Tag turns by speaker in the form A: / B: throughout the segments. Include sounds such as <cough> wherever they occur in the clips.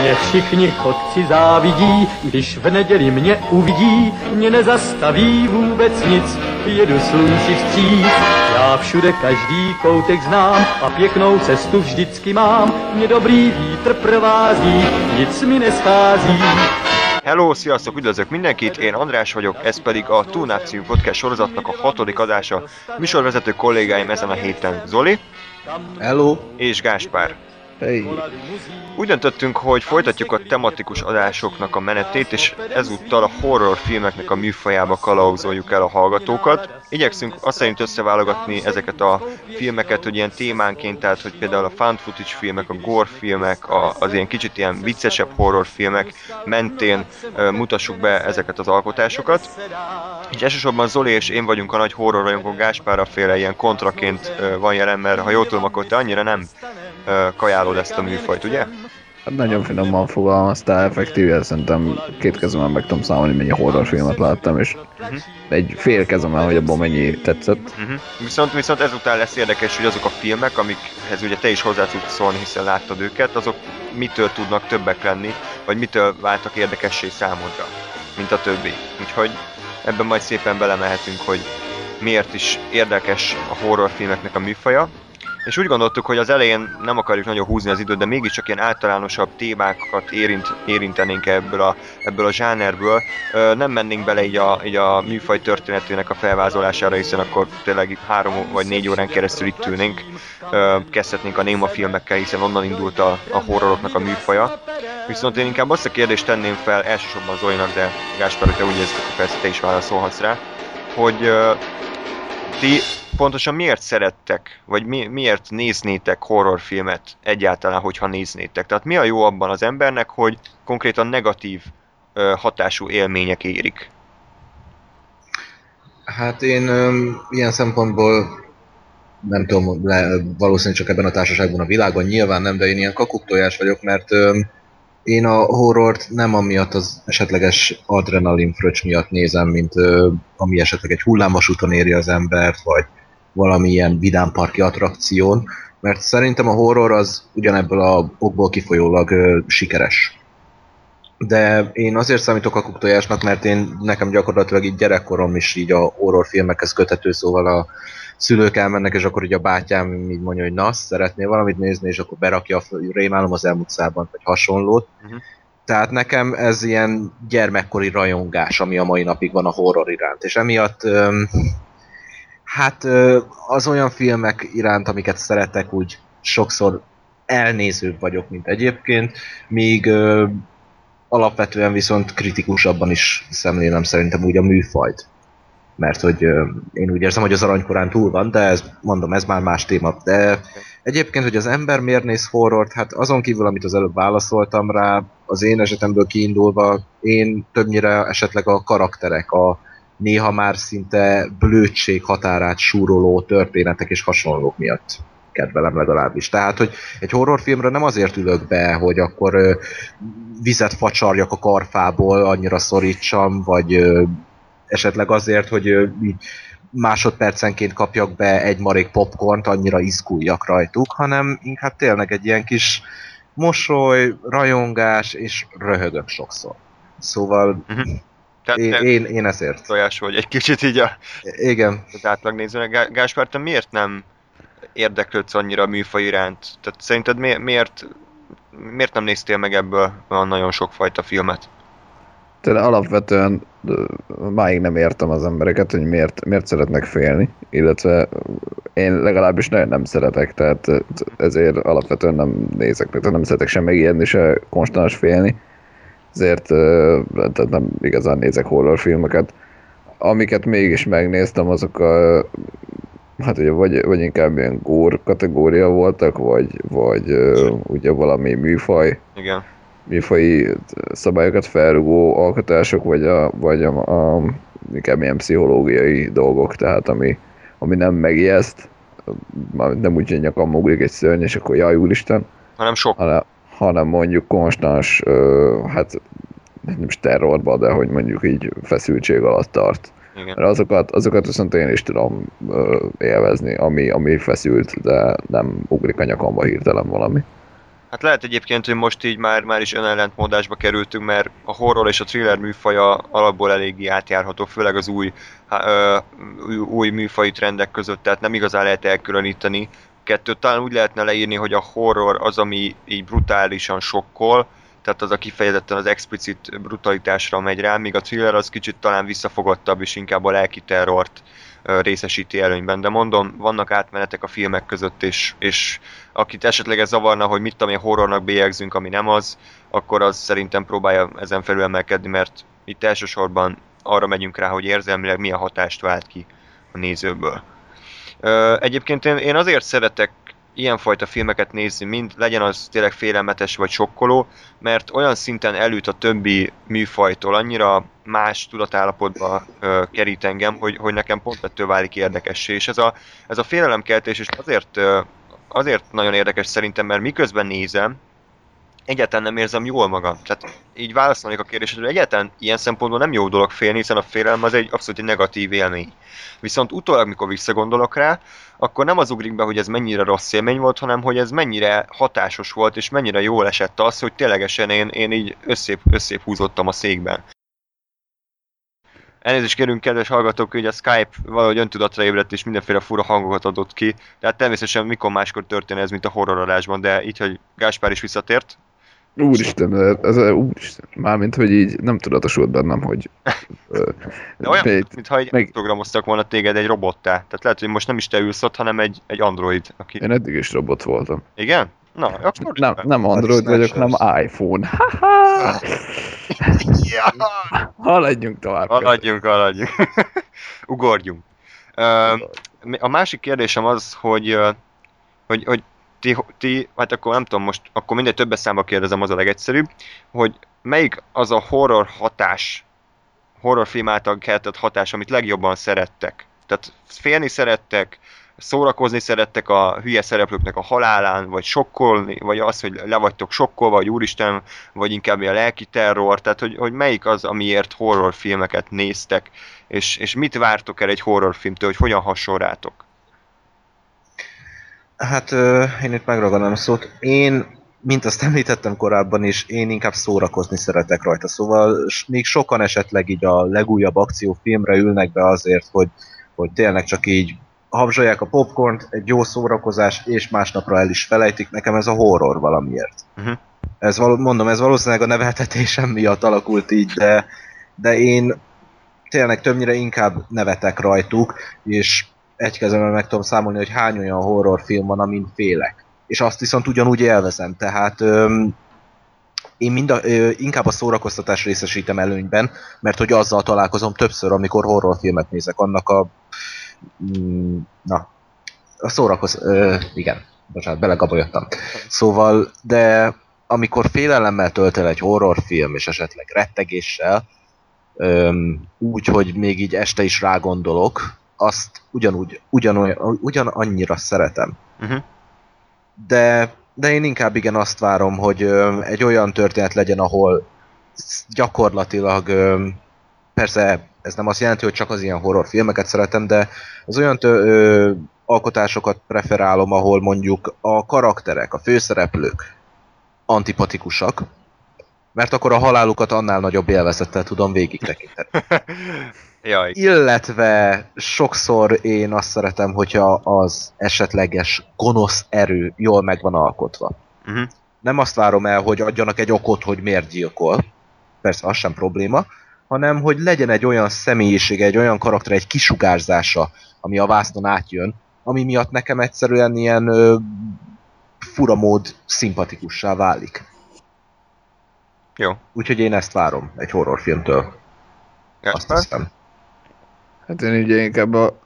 A: Mě všichni chodci závidí, když v neděli mě uvidí, mě nezastaví vůbec nic, jedu slunci vstříc. Já všude každý koutek znám a pěknou cestu vždycky mám, mě dobrý vítr provází, nic mi neschází.
B: Hello, sziasztok, üdvözlök mindenkit, én András vagyok, ez pedig a című podcast sorozatnak a hatodik adása. Műsorvezető kollégáim ezen a héten Zoli.
C: Hello.
B: És Gáspár.
C: Hey.
B: Úgy döntöttünk, hogy folytatjuk a tematikus adásoknak a menetét, és ezúttal a horror filmeknek a műfajába kalauzoljuk el a hallgatókat. Igyekszünk azt szerint összeválogatni ezeket a filmeket, hogy ilyen témánként, tehát hogy például a found footage filmek, a gore filmek, a, az ilyen kicsit ilyen viccesebb horror filmek mentén uh, mutassuk be ezeket az alkotásokat. És elsősorban Zoli és én vagyunk a nagy horror rajongó Gáspár a féle ilyen kontraként uh, van jelen, mert ha jól tudom, akkor te annyira nem kajálod ezt a műfajt, ugye?
C: Hát nagyon finoman fogalmaztál, effektíve szerintem két kezemben meg tudom számolni, mennyi horrorfilmet láttam, és uh-huh. egy fél kezemben, hogy abban mennyi tetszett.
B: Uh-huh. Viszont, viszont ezután lesz érdekes, hogy azok a filmek, amikhez ugye te is hozzá tudsz szólni, hiszen láttad őket, azok mitől tudnak többek lenni, vagy mitől váltak érdekessé számodra, mint a többi. Úgyhogy ebben majd szépen belemehetünk, hogy miért is érdekes a horrorfilmeknek a műfaja, és úgy gondoltuk, hogy az elején nem akarjuk nagyon húzni az időt, de mégiscsak ilyen általánosabb témákat érint, érintenénk ebből a, ebből a zsánerből. Nem mennénk bele így a, így a műfaj történetének a felvázolására, hiszen akkor tényleg három vagy négy órán keresztül itt ülnénk. Kezdhetnénk a Néma filmekkel, hiszen onnan indult a, a horroroknak a műfaja. Viszont én inkább azt a kérdést tenném fel elsősorban Zolinak, de Gáspár, hogy te úgy érzed, akkor persze te is válaszolhatsz rá, hogy ti pontosan miért szerettek, vagy mi, miért néznétek horrorfilmet egyáltalán, hogyha néznétek? Tehát mi a jó abban az embernek, hogy konkrétan negatív ö, hatású élmények érik?
D: Hát én ö, ilyen szempontból nem tudom, le, valószínűleg csak ebben a társaságban a világon nyilván nem, de én ilyen kakuktojás vagyok, mert ö, én a horrort nem amiatt az esetleges adrenalin fröccs miatt nézem, mint ö, ami esetleg egy hullámvasúton éri az embert, vagy valamilyen vidámparki attrakción, mert szerintem a horror az ugyanebből a okból kifolyólag ö, sikeres. De én azért számítok a kuktojásnak, mert én nekem gyakorlatilag így gyerekkorom is így a horrorfilmekhez kötető, szóval a szülők elmennek, és akkor így a bátyám így mondja, hogy na, szeretnél valamit nézni, és akkor berakja a rémálom az elmúcában, vagy hasonlót. Uh-huh. Tehát nekem ez ilyen gyermekkori rajongás, ami a mai napig van a horror iránt, és emiatt öm, hát az olyan filmek iránt, amiket szeretek, úgy sokszor elnézőbb vagyok, mint egyébként, míg ö, alapvetően viszont kritikusabban is szemlélem szerintem úgy a műfajt. Mert hogy én úgy érzem, hogy az aranykorán túl van, de ez, mondom, ez már más téma. De egyébként, hogy az ember miért néz horrort, hát azon kívül, amit az előbb válaszoltam rá, az én esetemből kiindulva, én többnyire esetleg a karakterek, a, néha már szinte blödség határát súroló történetek és hasonlók miatt kedvelem legalábbis. Tehát, hogy egy horrorfilmre nem azért ülök be, hogy akkor ö, vizet facsarjak a karfából, annyira szorítsam, vagy ö, esetleg azért, hogy így másodpercenként kapjak be egy marék popcornt, annyira izguljak rajtuk, hanem inkább tényleg egy ilyen kis mosoly, rajongás, és röhögök sokszor. Szóval uh-huh. Tehát én, én, én ezért.
B: Tojás vagy egy kicsit így a,
D: Igen.
B: az átlagnézőnek. Gáspár, te miért nem érdeklődsz annyira a műfaj iránt? Tehát szerinted mi, miért, miért nem néztél meg ebből olyan nagyon sokfajta filmet?
C: Tehát alapvetően máig nem értem az embereket, hogy miért, miért szeretnek félni, illetve én legalábbis nagyon nem szeretek, tehát ezért alapvetően nem nézek, tehát nem szeretek sem megijedni, se konstans félni ezért tehát nem igazán nézek horrorfilmeket. Amiket mégis megnéztem, azok a hát ugye vagy, vagy inkább ilyen gór kategória voltak, vagy, vagy ugye valami műfaj.
B: Igen.
C: Műfai szabályokat felrugó alkotások, vagy, a, vagy a, a, inkább ilyen pszichológiai dolgok, tehát ami, ami nem megijeszt, nem úgy, hogy nyakam ugrik egy szörny, és akkor jaj úristen.
B: Hanem sok.
C: Hanem, hanem mondjuk konstans, hát nem is terrorba, de hogy mondjuk így feszültség alatt tart.
B: Igen.
C: Mert azokat, azokat viszont én is tudom élvezni, ami, ami feszült, de nem ugrik a nyakamba hirtelen valami.
B: Hát lehet egyébként, hogy most így már, már is önellentmódásba kerültünk, mert a horror és a thriller műfaja alapból eléggé átjárható, főleg az új, ö, új, műfai trendek között, tehát nem igazán lehet elkülöníteni. Kettőt talán úgy lehetne leírni, hogy a horror az, ami így brutálisan sokkol, tehát az a kifejezetten az explicit brutalitásra megy rá, míg a thriller az kicsit talán visszafogottabb, és inkább a lelki terrort részesíti előnyben. De mondom, vannak átmenetek a filmek között, és, és akit esetleg ez zavarna, hogy mit tudom én horrornak bélyegzünk, ami nem az, akkor az szerintem próbálja ezen felül emelkedni, mert itt elsősorban arra megyünk rá, hogy érzelmileg milyen hatást vált ki a nézőből. Egyébként én, én azért szeretek ilyenfajta filmeket nézni, mind legyen az tényleg félelmetes vagy sokkoló, mert olyan szinten elüt a többi műfajtól, annyira más tudatállapotba ö, kerít engem, hogy, hogy nekem pont ettől válik érdekessé. És ez a, ez a félelemkeltés is azért, ö, azért nagyon érdekes szerintem, mert miközben nézem, egyáltalán nem érzem jól magam. Tehát így válaszolnék a kérdésre, hogy egyáltalán ilyen szempontból nem jó dolog félni, hiszen a félelem az egy abszolút egy negatív élmény. Viszont utólag, mikor visszagondolok rá, akkor nem az ugrik be, hogy ez mennyire rossz élmény volt, hanem hogy ez mennyire hatásos volt, és mennyire jól esett az, hogy ténylegesen én, én így összép, összép húzottam a székben. Elnézést kérünk, kedves hallgatók, hogy a Skype valahogy öntudatra ébredt, és mindenféle fura hangokat adott ki. Tehát természetesen mikor máskor történne ez, mint a horroradásban, de így, hogy Gáspár is visszatért.
C: Úristen, ez, ez úristen. Mármint, hogy így nem tudatosult bennem, hogy... <laughs>
B: De olyan,
C: még-
B: mintha egy
C: meg-
B: programoztak volna téged egy robottá. Tehát lehet, hogy most nem is te ülsz ott, hanem egy, egy android. Aki...
C: Én eddig is robot voltam.
B: Igen? Na, akkor...
C: Nem, nem Android vagyok, hanem iPhone.
B: Ja.
C: Haladjunk tovább.
B: Haladjunk, haladjunk. <laughs> Ugorjunk. A másik kérdésem az, hogy, hogy, hogy ti, ti, hát akkor nem tudom, most akkor mindegy többes számba kérdezem, az a legegyszerűbb, hogy melyik az a horror hatás, horrorfilm által keltett hatás, amit legjobban szerettek? Tehát félni szerettek, szórakozni szerettek a hülye szereplőknek a halálán, vagy sokkolni, vagy az, hogy le vagytok sokkolva, vagy úristen, vagy inkább a lelki terror, tehát hogy, hogy melyik az, amiért horrorfilmeket néztek, és, és mit vártok el egy horrorfilmtől, hogy hogyan hason rátok?
D: Hát én itt megragadom a szót. Én, mint azt említettem korábban is, én inkább szórakozni szeretek rajta. Szóval még sokan esetleg így a legújabb akciófilmre ülnek be azért, hogy, hogy tényleg csak így habzsolják a popcornt, egy jó szórakozás, és másnapra el is felejtik. Nekem ez a horror valamiért.
B: Mhm.
D: Ez val- mondom, ez valószínűleg a neveltetésem miatt alakult így, de, de én tényleg többnyire inkább nevetek rajtuk, és egy kezemben meg tudom számolni, hogy hány olyan horrorfilm van, amin félek. És azt viszont ugyanúgy élvezem, tehát öm, én mind a, ö, inkább a szórakoztatás részesítem előnyben, mert hogy azzal találkozom többször, amikor horrorfilmet nézek, annak a... Mm, na, a szórakoz... Ö, igen, bocsánat, belegabolyodtam. Szóval, de amikor félelemmel tölt el egy horrorfilm, és esetleg rettegéssel, öm, úgy, hogy még így este is rágondolok, azt ugyanúgy, ugyanolyan, ugyanannyira szeretem.
B: Uh-huh.
D: De, de én inkább igen azt várom, hogy öm, egy olyan történet legyen, ahol gyakorlatilag, öm, persze ez nem azt jelenti, hogy csak az ilyen horrorfilmeket szeretem, de az olyan tö, ö, alkotásokat preferálom, ahol mondjuk a karakterek, a főszereplők antipatikusak, mert akkor a halálukat annál nagyobb élvezettel tudom végig tekinteni. <laughs>
B: Jaj,
D: Illetve sokszor én azt szeretem, hogyha az esetleges gonosz erő jól meg van alkotva.
B: uh-huh.
D: Nem azt várom el, hogy adjanak egy okot, hogy miért gyilkol, persze az sem probléma, hanem hogy legyen egy olyan személyisége, egy olyan karakter, egy kisugárzása, ami a vásznon átjön, ami miatt nekem egyszerűen ilyen ö, furamód szimpatikussá válik.
B: Jó.
D: Úgyhogy én ezt várom egy horrorfilmtől. Azt
B: Gáspár?
D: hiszem.
C: Hát én ugye inkább a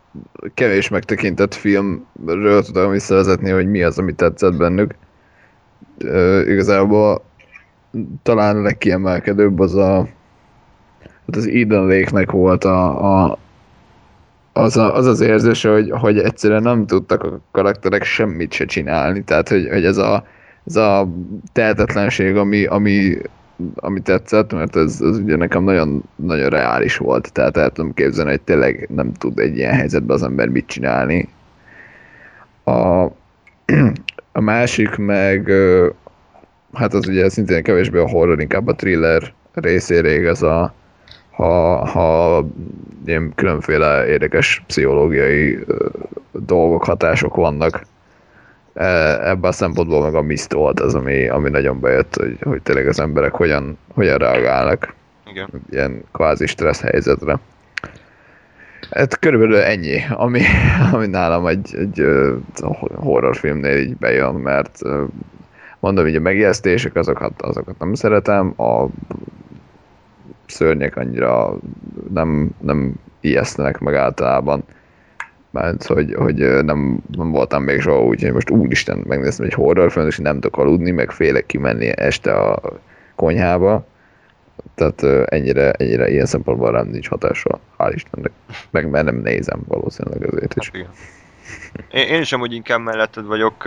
C: kevés megtekintett filmről tudom visszavezetni, hogy mi az, ami tetszett bennük. Ö, igazából talán a legkiemelkedőbb az a hát az Eden Lake-nek volt a, a az, a, az az érzése, hogy, hogy egyszerűen nem tudtak a karakterek semmit se csinálni, tehát hogy, hogy ez, a, ez a tehetetlenség, ami, ami ami tetszett, mert ez, ez ugye nekem nagyon, nagyon reális volt, tehát el tudom képzelni, hogy tényleg nem tud egy ilyen helyzetben az ember mit csinálni. A, <clears throat> a másik meg, hát az ugye szintén kevésbé a horror, inkább a thriller részére igaz a, ha, ha ilyen különféle érdekes pszichológiai dolgok, hatások vannak. E, Ebben a szempontból meg a Mist volt az, ami, ami nagyon bejött, hogy, hogy tényleg az emberek hogyan, hogyan reagálnak
B: Igen.
C: ilyen kvázi stressz helyzetre. Hát körülbelül ennyi, ami, ami nálam egy, egy horrorfilmnél így bejön, mert mondom, így a megijesztések, azokat, azokat nem szeretem, a szörnyek annyira nem, nem ijesztenek meg általában. Mert hogy, hogy nem, nem voltam még soha úgy, hogy most úristen megnéztem egy horrorfilmet, és nem tudok aludni, meg félek kimenni este a konyhába. Tehát ennyire, ennyire ilyen szempontból rám nincs hatása, hál' Istennek. Meg mert nem nézem valószínűleg ezért is.
B: Hát. Én, én is amúgy inkább melletted vagyok,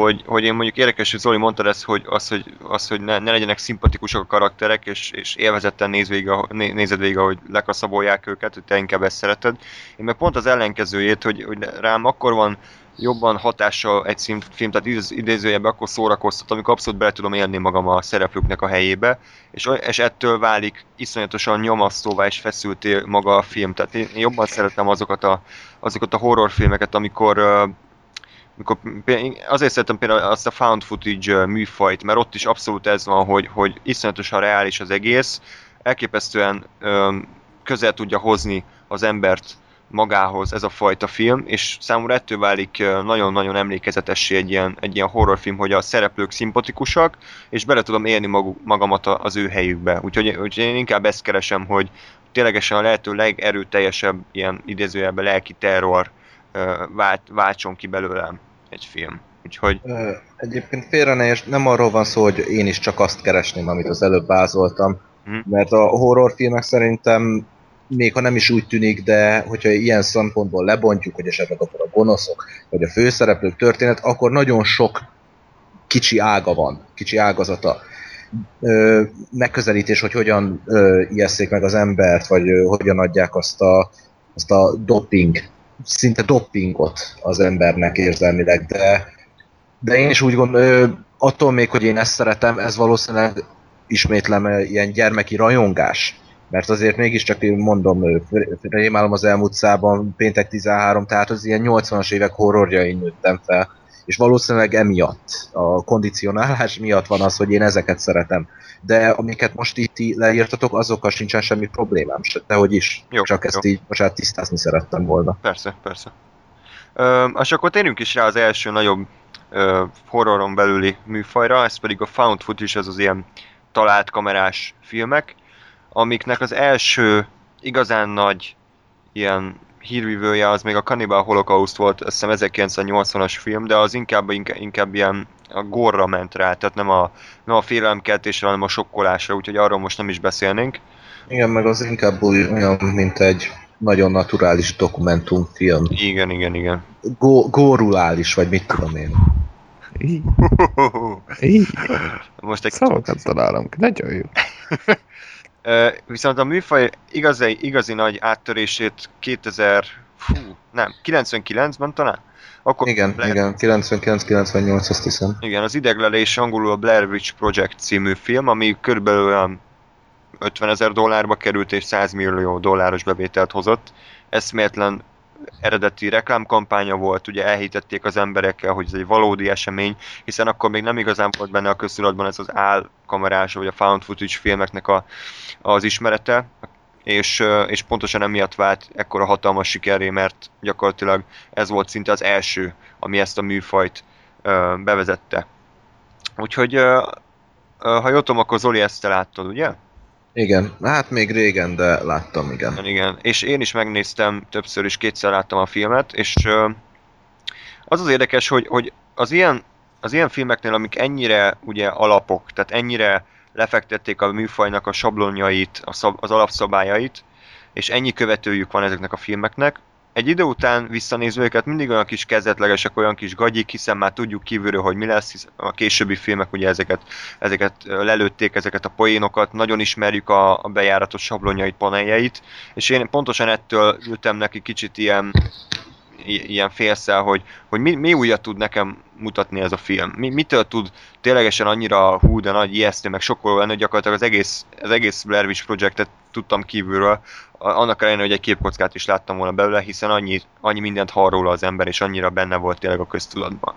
B: hogy, hogy én mondjuk érdekes, hogy Zoli mondtad ezt, hogy az, hogy, az, hogy ne, ne legyenek szimpatikusak a karakterek, és, és élvezetten néz végig, né, nézed végig, ahogy lekaszabolják őket, hogy te inkább ezt szereted. Én meg pont az ellenkezőjét, hogy, hogy rám akkor van jobban hatása egy szín- film, tehát idéz- idézőjelben akkor szórakoztat, amikor abszolút bele tudom élni magam a szereplőknek a helyébe, és, és ettől válik iszonyatosan nyomasztóvá és feszülté maga a film. Tehát én, jobban szeretem azokat a, azokat a horrorfilmeket, amikor ö, mikor, azért szeretem például azt a found footage műfajt, mert ott is abszolút ez van, hogy, hogy iszonyatosan reális az egész, elképesztően ö, közel tudja hozni az embert magához ez a fajta film, és számomra ettől válik nagyon-nagyon emlékezetessé egy ilyen, egy ilyen horrorfilm, hogy a szereplők szimpatikusak, és bele tudom élni maguk, magamat az ő helyükbe. Úgyhogy, úgyhogy én inkább ezt keresem, hogy ténylegesen a lehető legerőteljesebb ilyen idézőjelben lelki terror vált, váltson ki belőlem egy film. Úgyhogy
D: Ö, Egyébként félre ne érts, nem arról van szó, hogy én is csak azt keresném, amit az előbb vázoltam,
B: Mhm.
D: mert a horrorfilmek szerintem még ha nem is úgy tűnik, de hogyha ilyen szempontból lebontjuk, hogy esetleg akkor a gonoszok, vagy a főszereplők történet, akkor nagyon sok kicsi ága van, kicsi ágazata. Ö, megközelítés, hogy hogyan ö, ijesszék meg az embert, vagy ö, hogyan adják azt a, azt a doping, szinte dopingot az embernek érzelmileg, de de én is úgy gondolom, attól még, hogy én ezt szeretem, ez valószínűleg ismétlem ilyen gyermeki rajongás. Mert azért mégiscsak én mondom, rémálom az elmúlt szában, péntek 13, tehát az ilyen 80-as évek horrorjain nőttem fel. És valószínűleg emiatt, a kondicionálás miatt van az, hogy én ezeket szeretem. De amiket most itt leírtatok, azokkal sincsen semmi problémám, se, dehogy is.
B: Jó,
D: Csak ezt
B: jó.
D: így, bocsánat, tisztázni szerettem volna.
B: persze, persze. Ö, és akkor térjünk is rá az első nagyobb ö, horroron belüli műfajra, ez pedig a found footage, ez az ilyen talált kamerás filmek, amiknek az első igazán nagy ilyen hírvívője az még a Cannibal Holocaust volt, azt hiszem 1980-as film, de az inkább, inkább, inkább ilyen a gorra ment rá, tehát nem a, nem a félelemkeltésre, hanem a sokkolásra, úgyhogy arról most nem is beszélnénk.
D: Igen, meg az inkább úgy olyan, mint egy nagyon naturális dokumentumfilm.
B: Igen, igen, igen.
D: Go- górulális, vagy mit tudom én. <laughs>
B: Most egy
C: Szavakat találom nagyon jó. <laughs>
B: Viszont a műfaj igazi, igazi nagy áttörését 2000, fú, nem, 99-ben talán? Akkor
D: Igen,
B: Blair-
D: igen, 99-98 azt hiszem.
B: Igen, az ideglelés angolul a Blair Witch Project című film, ami körülbelül olyan 50 ezer dollárba került és 100 millió dolláros bevételt hozott. Eszméletlen eredeti reklámkampánya volt, ugye elhitették az emberekkel, hogy ez egy valódi esemény, hiszen akkor még nem igazán volt benne a köztudatban ez az álkamerás, vagy a found footage filmeknek a, az ismerete, és, és pontosan emiatt vált ekkora hatalmas sikeré, mert gyakorlatilag ez volt szinte az első, ami ezt a műfajt bevezette. Úgyhogy, ha jól tudom, akkor Zoli ezt te láttad, ugye?
D: Igen, hát még régen, de láttam, igen.
B: Igen. És én is megnéztem, többször is kétszer láttam a filmet, és az az érdekes, hogy, hogy az, ilyen, az ilyen filmeknél, amik ennyire ugye alapok, tehát ennyire lefektették a műfajnak a sablonjait, a szab, az alapszabályait, és ennyi követőjük van ezeknek a filmeknek, egy idő után visszanézve őket mindig olyan kis kezdetlegesek, olyan kis gagyik, hiszen már tudjuk kívülről, hogy mi lesz, a későbbi filmek ugye ezeket, ezeket lelőtték, ezeket a poénokat, nagyon ismerjük a, a bejáratos sablonjait, paneljeit, és én pontosan ettől ültem neki kicsit ilyen, ilyen félszel, hogy, hogy mi, mi újat tud nekem mutatni ez a film. Mi, mitől tud ténylegesen annyira hú, de nagy ijesztő, meg sokkoló lenni, hogy gyakorlatilag az egész, az egész Blair Witch Projectet tudtam kívülről, annak ellenére, hogy egy képkockát is láttam volna belőle, hiszen annyi, annyi mindent hall róla az ember, és annyira benne volt tényleg a köztudatban.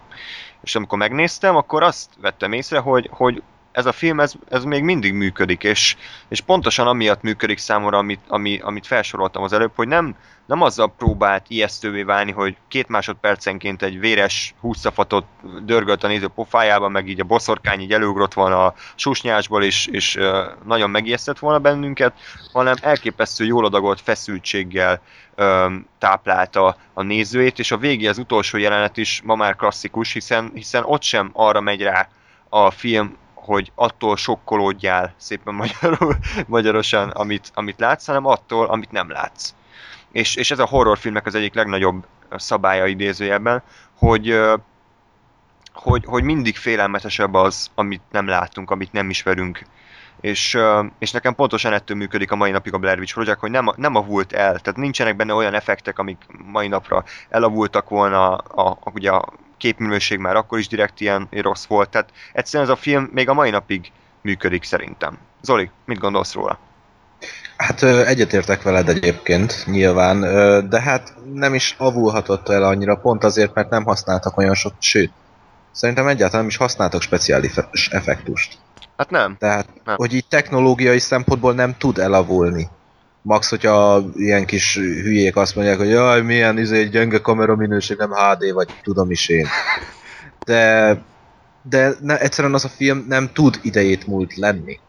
B: És amikor megnéztem, akkor azt vettem észre, hogy, hogy ez a film, ez, ez még mindig működik, és, és pontosan amiatt működik számomra, amit, ami, amit felsoroltam az előbb, hogy nem, nem azzal próbált ijesztővé válni, hogy két másodpercenként egy véres húszafatot dörgölt a néző pofájába, meg így a boszorkány így előugrott volna a susnyásból, és, és nagyon megijesztett volna bennünket, hanem elképesztő jól adagolt feszültséggel um, táplálta a nézőét, és a végé az utolsó jelenet is ma már klasszikus, hiszen, hiszen ott sem arra megy rá a film, hogy attól sokkolódjál szépen magyarul, <laughs> magyarosan, amit, amit látsz, hanem attól, amit nem látsz. És, és ez a horrorfilmek az egyik legnagyobb szabálya idézőjelben, hogy, hogy, hogy mindig félelmetesebb az, amit nem látunk, amit nem ismerünk. És, és nekem pontosan ettől működik a mai napig a Blair Witch Project, hogy nem, nem avult el, tehát nincsenek benne olyan effektek, amik mai napra elavultak volna a, a, ugye a képminőség már akkor is direkt ilyen rossz volt, tehát egyszerűen ez a film még a mai napig működik szerintem. Zoli, mit gondolsz róla?
D: Hát egyetértek veled egyébként, nyilván, de hát nem is avulhatott el annyira, pont azért, mert nem használtak olyan sok, sőt, szerintem egyáltalán nem is használtak speciális effektust.
B: Hát nem.
D: Tehát, nem. hogy így technológiai szempontból nem tud elavulni. Max, hogyha ilyen kis hülyék azt mondják, hogy jaj, milyen izé, gyenge kamera minőség, nem HD, vagy tudom is én. De, de ne, egyszerűen az a film nem tud idejét múlt lenni.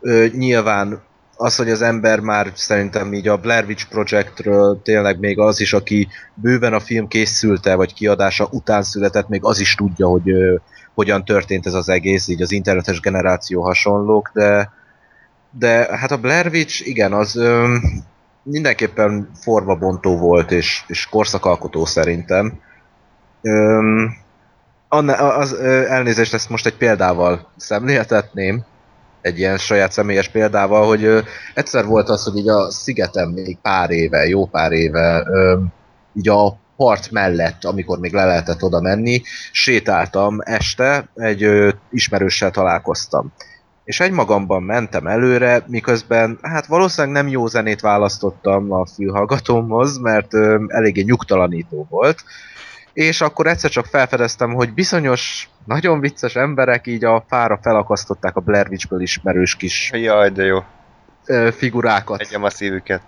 D: Ö, nyilván az, hogy az ember már szerintem így a Blair Witch Projectről tényleg még az is, aki bőven a film készülte, vagy kiadása után született, még az is tudja, hogy ö, hogyan történt ez az egész, így az internetes generáció hasonlók, de de hát a Blair Witch, igen, az ö, mindenképpen formabontó volt, és, és korszakalkotó szerintem. Ö, az, ö, elnézést, ezt most egy példával szemléltetném, egy ilyen saját személyes példával, hogy ö, egyszer volt az, hogy így a szigeten még pár éve, jó pár éve, ö, így a part mellett, amikor még le lehetett oda menni, sétáltam este, egy ö, ismerőssel találkoztam. És egymagamban mentem előre, miközben hát valószínűleg nem jó zenét választottam a fülhallgatómhoz, mert ö, eléggé nyugtalanító volt, és akkor egyszer csak felfedeztem, hogy bizonyos nagyon vicces emberek így a fára felakasztották a Blair Witch-ből ismerős kis
B: Jaj, de jó.
D: Figurákat.
B: Egyem a szívüket.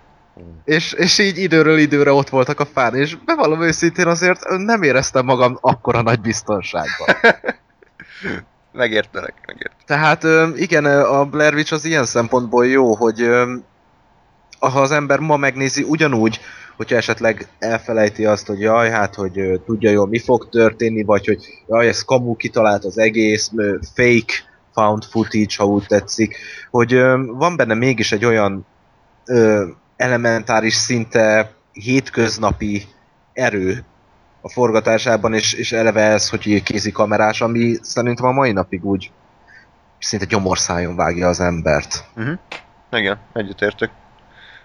D: És, és így időről időre ott voltak a fán, és bevallom őszintén azért nem éreztem magam akkora nagy biztonságban. <laughs>
B: Megértelek, megértelek.
D: Tehát igen, a Blair Witch az ilyen szempontból jó, hogy ha az ember ma megnézi ugyanúgy, hogyha esetleg elfelejti azt, hogy jaj, hát, hogy tudja jól mi fog történni, vagy hogy jaj, ez kamu kitalált az egész, fake found footage, ha úgy tetszik, hogy van benne mégis egy olyan elementáris, szinte hétköznapi erő, a forgatásában, és, és eleve ez, hogy kézi kamerás, ami szerintem a mai napig úgy szinte gyomorszájon vágja az embert.
B: Uh-huh. Igen, egyetértek.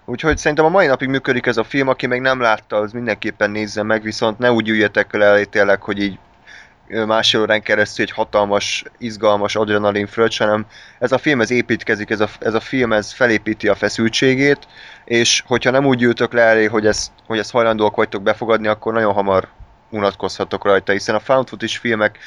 B: Úgyhogy szerintem a mai napig működik ez a film, aki még nem látta, az mindenképpen nézze meg, viszont ne úgy üljetek le tényleg, hogy így másfél órán keresztül egy hatalmas, izgalmas adrenalin fröccs, hanem ez a film ez építkezik, ez a, ez a film ez felépíti a feszültségét, és hogyha nem úgy ültök le elé, hogy ezt, hogy ezt hajlandóak vagytok befogadni, akkor nagyon hamar unatkozhatok rajta, hiszen a found footage filmek,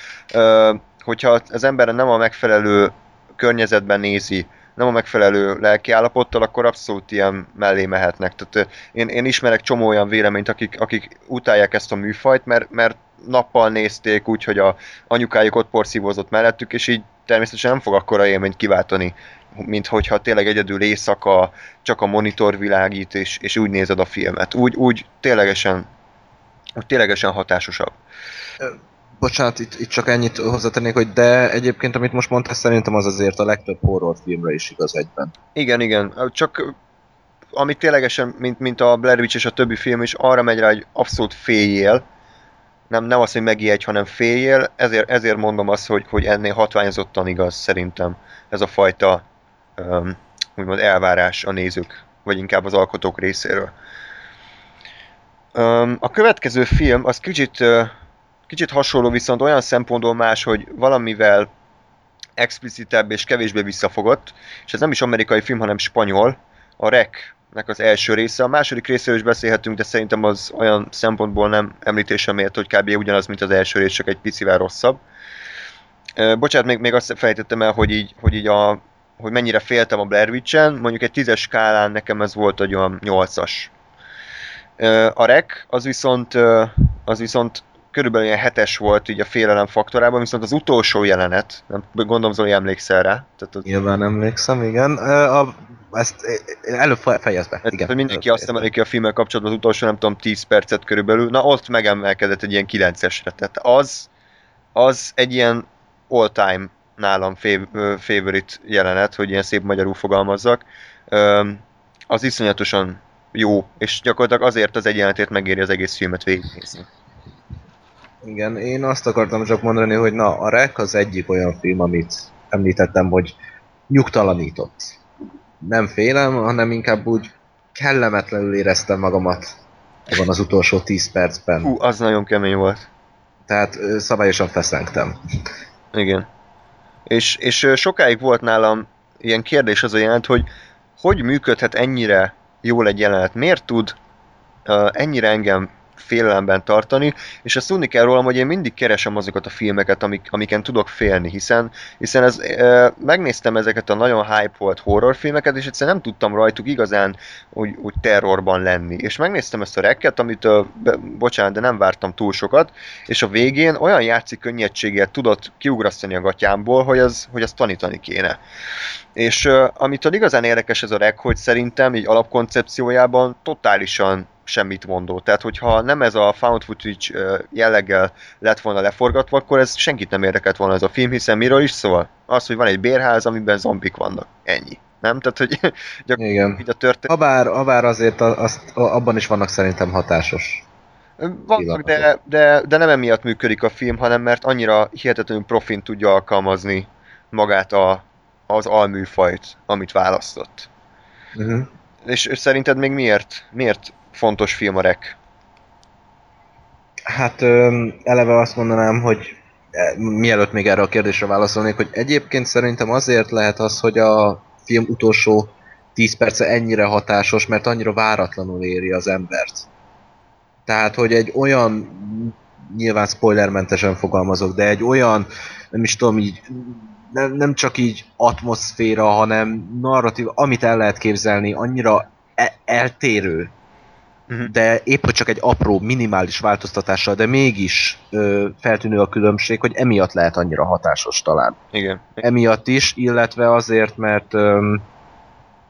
B: hogyha az ember nem a megfelelő környezetben nézi, nem a megfelelő lelkiállapottal, akkor abszolút ilyen mellé mehetnek. Tehát én, én ismerek csomó olyan véleményt, akik, akik utálják ezt a műfajt, mert, mert nappal nézték úgy, hogy a anyukájuk ott porszívózott mellettük, és így természetesen nem fog akkora élményt kiváltani, mint hogyha tényleg egyedül éjszaka csak a monitor világít, és, és úgy nézed a filmet. Úgy, úgy ténylegesen ténylegesen hatásosabb.
D: Bocsánat, itt, itt csak ennyit hozzátennék, hogy de egyébként, amit most mondtál, szerintem az azért a legtöbb horrorfilmre is igaz egyben.
B: Igen, igen, csak ami ténylegesen, mint, mint a Blair Witch és a többi film is, arra megy rá, hogy abszolút féljél, nem, nem az, hogy megijedj, hanem féljél, ezért, ezért mondom azt, hogy, hogy ennél hatványozottan igaz szerintem ez a fajta um, úgymond elvárás a nézők, vagy inkább az alkotók részéről. Um, a következő film az kicsit, uh, kicsit hasonló, viszont olyan szempontból más, hogy valamivel explicitebb és kevésbé visszafogott, és ez nem is amerikai film, hanem spanyol, a Rec nek az első része. A második részéről is beszélhetünk, de szerintem az olyan szempontból nem említésem ért, hogy kb. ugyanaz, mint az első rész, csak egy picivel rosszabb. Bocsánat, még, még azt fejtettem el, hogy így, hogy így a, hogy mennyire féltem a Blair Witch-en, mondjuk egy tízes skálán nekem ez volt egy olyan nyolcas. A Rec az viszont, az viszont körülbelül ilyen hetes volt így a félelem faktorában, viszont az utolsó jelenet, nem gondolom Zoli emlékszel rá.
D: Tehát az... Nyilván emlékszem, igen. A, ezt előbb fejezd be.
B: Hát, igen, hogy mindenki azt emelik ki a filmmel kapcsolatban az utolsó, nem tudom, 10 percet körülbelül, na ott megemelkedett egy ilyen 9-esre. Tehát az, az egy ilyen all-time nálam fav- favorite jelenet, hogy ilyen szép magyarul fogalmazzak. Az iszonyatosan jó, és gyakorlatilag azért az egy jelenetét megéri az egész filmet végignézni.
D: Igen, én azt akartam csak mondani, hogy na, a Rek az egyik olyan film, amit említettem, hogy nyugtalanított. Nem félem, hanem inkább úgy kellemetlenül éreztem magamat abban az utolsó 10 percben.
B: Hú, az nagyon kemény volt.
D: Tehát szabályosan feszengtem.
B: Igen. És, és sokáig volt nálam ilyen kérdés az a jelent, hogy hogy működhet ennyire jól egy jelenet? Miért tud uh, ennyire engem félelemben tartani, és ezt tudni kell rólam, hogy én mindig keresem azokat a filmeket, amik, amiken tudok félni, hiszen, hiszen ez, e, megnéztem ezeket a nagyon hype volt horrorfilmeket, és egyszerűen nem tudtam rajtuk igazán úgy, úgy terrorban lenni. És megnéztem ezt a rekket, amit, be, bocsánat, de nem vártam túl sokat, és a végén olyan játszik könnyedséget tudott kiugrasztani a gatyámból, hogy az, hogy azt tanítani kéne. És uh, amitől igazán érdekes ez a reg, hogy szerintem így alapkoncepciójában totálisan semmit mondó. Tehát, hogyha nem ez a found footage jelleggel lett volna leforgatva, akkor ez senkit nem érdekelt volna ez a film, hiszen miről is szól? Az, hogy van egy bérház, amiben zombik vannak. Ennyi. Nem? Tehát, hogy <laughs>
D: Igen. így a történet... Habár, habár azért azt, abban is vannak szerintem hatásos
B: vannak, de, de, de nem emiatt működik a film, hanem mert annyira hihetetlenül profin tudja alkalmazni magát a, az alműfajt, amit választott. Uh-huh. És, és szerinted még miért, miért fontos film a rek?
D: Hát eleve azt mondanám, hogy e, mielőtt még erre a kérdésre válaszolnék, hogy egyébként szerintem azért lehet az, hogy a film utolsó 10 perce ennyire hatásos, mert annyira váratlanul éri az embert. Tehát, hogy egy olyan, nyilván spoilermentesen fogalmazok, de egy olyan, nem is tudom, így nem, nem csak így atmoszféra, hanem narratív, amit el lehet képzelni, annyira e- eltérő uh-huh. de épp hogy csak egy apró, minimális változtatással, de mégis ö, feltűnő a különbség, hogy emiatt lehet annyira hatásos talán.
B: Igen.
D: Emiatt is, illetve azért, mert ö,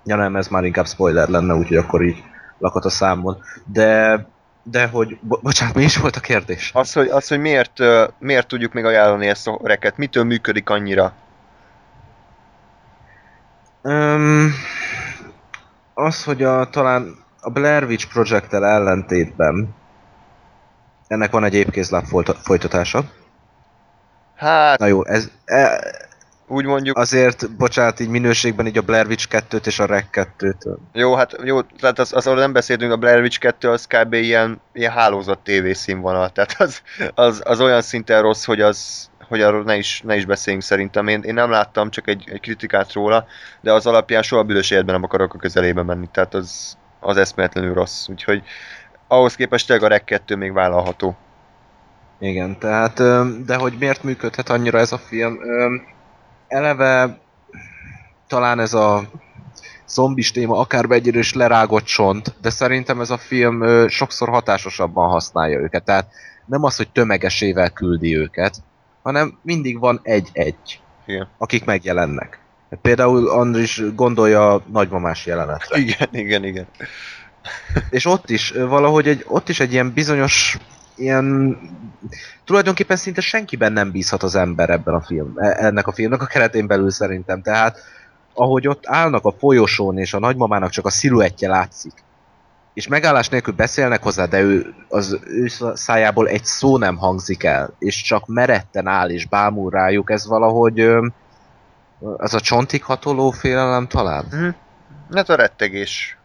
D: ja nem, ez már inkább spoiler lenne, úgyhogy akkor így lakott a számon. De de hogy, bo- bocsánat, mi is volt a kérdés?
B: Az, hogy, az, hogy miért, miért tudjuk még ajánlani ezt a reket, mitől működik annyira?
D: Um, az, hogy a, talán a Blair Witch project ellentétben ennek van egy épkézláb folytatása.
B: Hát...
D: Na jó, ez... E,
B: úgy mondjuk...
D: Azért, bocsánat, így minőségben így a Blair Witch 2-t és a Rec 2-t.
B: Jó, hát jó, tehát az, az, ahol nem beszéltünk, a Blair Witch 2 az kb. ilyen, ilyen hálózat TV színvonal, tehát az, az, az olyan szinten rossz, hogy az, hogy arról ne is, ne is beszéljünk szerintem. Én, én nem láttam csak egy, egy kritikát róla, de az alapján soha büdös életben nem akarok a közelébe menni, tehát az, az eszméletlenül rossz. Úgyhogy ahhoz képest tényleg a Rec 2 még vállalható.
D: Igen, tehát, de hogy miért működhet annyira ez a film? Eleve talán ez a zombis téma akár egyre is lerágott csont, de szerintem ez a film sokszor hatásosabban használja őket. Tehát nem az, hogy tömegesével küldi őket, hanem mindig van egy-egy, akik megjelennek. Például Andris gondolja a nagymamás jelenetre.
B: Igen, igen, igen.
D: És ott is valahogy egy, ott is egy ilyen bizonyos ilyen tulajdonképpen szinte senkiben nem bízhat az ember ebben a film, e, ennek a filmnek a keretén belül szerintem. Tehát ahogy ott állnak a folyosón, és a nagymamának csak a sziluettje látszik, és megállás nélkül beszélnek hozzá, de ő, az ő szájából egy szó nem hangzik el, és csak meretten áll és bámul rájuk, ez valahogy az a csontig hatoló félelem talán.
B: Mhm. Hát a rettegés.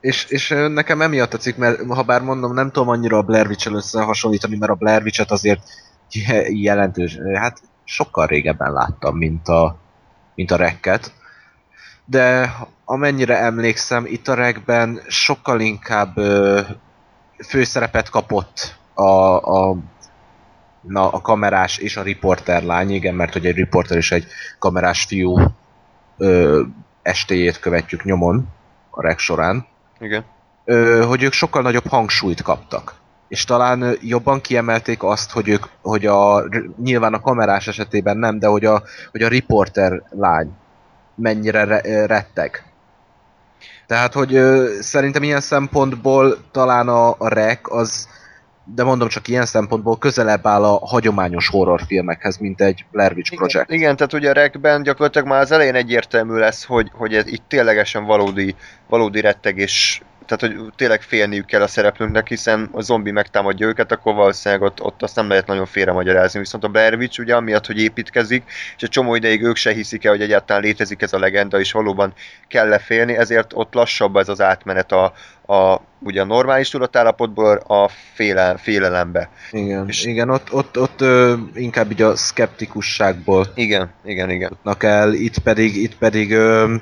D: És, és nekem emiatt tetszik, mert ha bár mondom, nem tudom annyira a Blair Witch-el összehasonlítani, mert a Blair Witch-et azért je- <laughs> jelentős, hát sokkal régebben láttam, mint a, mint a rekket. De amennyire emlékszem, itt a rekben sokkal inkább ö, főszerepet kapott a, a, na, a kamerás és a riporter lány, igen, mert hogy egy riporter és egy kamerás fiú ö, estéjét követjük nyomon a rek során
B: Igen.
D: ö, hogy ők sokkal nagyobb hangsúlyt kaptak. És talán jobban kiemelték azt, hogy ők, hogy a, nyilván a kamerás esetében nem, de hogy a, hogy a riporter lány mennyire re, retteg. Tehát, hogy ö, szerintem ilyen szempontból talán a, a rek az, de mondom csak ilyen szempontból közelebb áll a hagyományos horrorfilmekhez, mint egy Blair Witch Project.
B: Igen, igen, tehát ugye a rekben gyakorlatilag már az elején egyértelmű lesz, hogy, hogy ez itt ténylegesen valódi, valódi rettegés, tehát hogy tényleg félniük kell a szereplőnknek, hiszen a zombi megtámadja őket, akkor valószínűleg ott, ott azt nem lehet nagyon félre magyarázni. Viszont a Blair Witch ugye amiatt, hogy építkezik, és egy csomó ideig ők se hiszik el, hogy egyáltalán létezik ez a legenda, és valóban kell lefélni, ezért ott lassabb ez az átmenet a, a ugye a normális tudatállapotból a féle, félelembe.
D: Igen,
B: És-
D: igen ott, ott, ott ö, inkább így a szkeptikusságból
B: Igen, igen, igen.
D: el, itt pedig, itt pedig ö,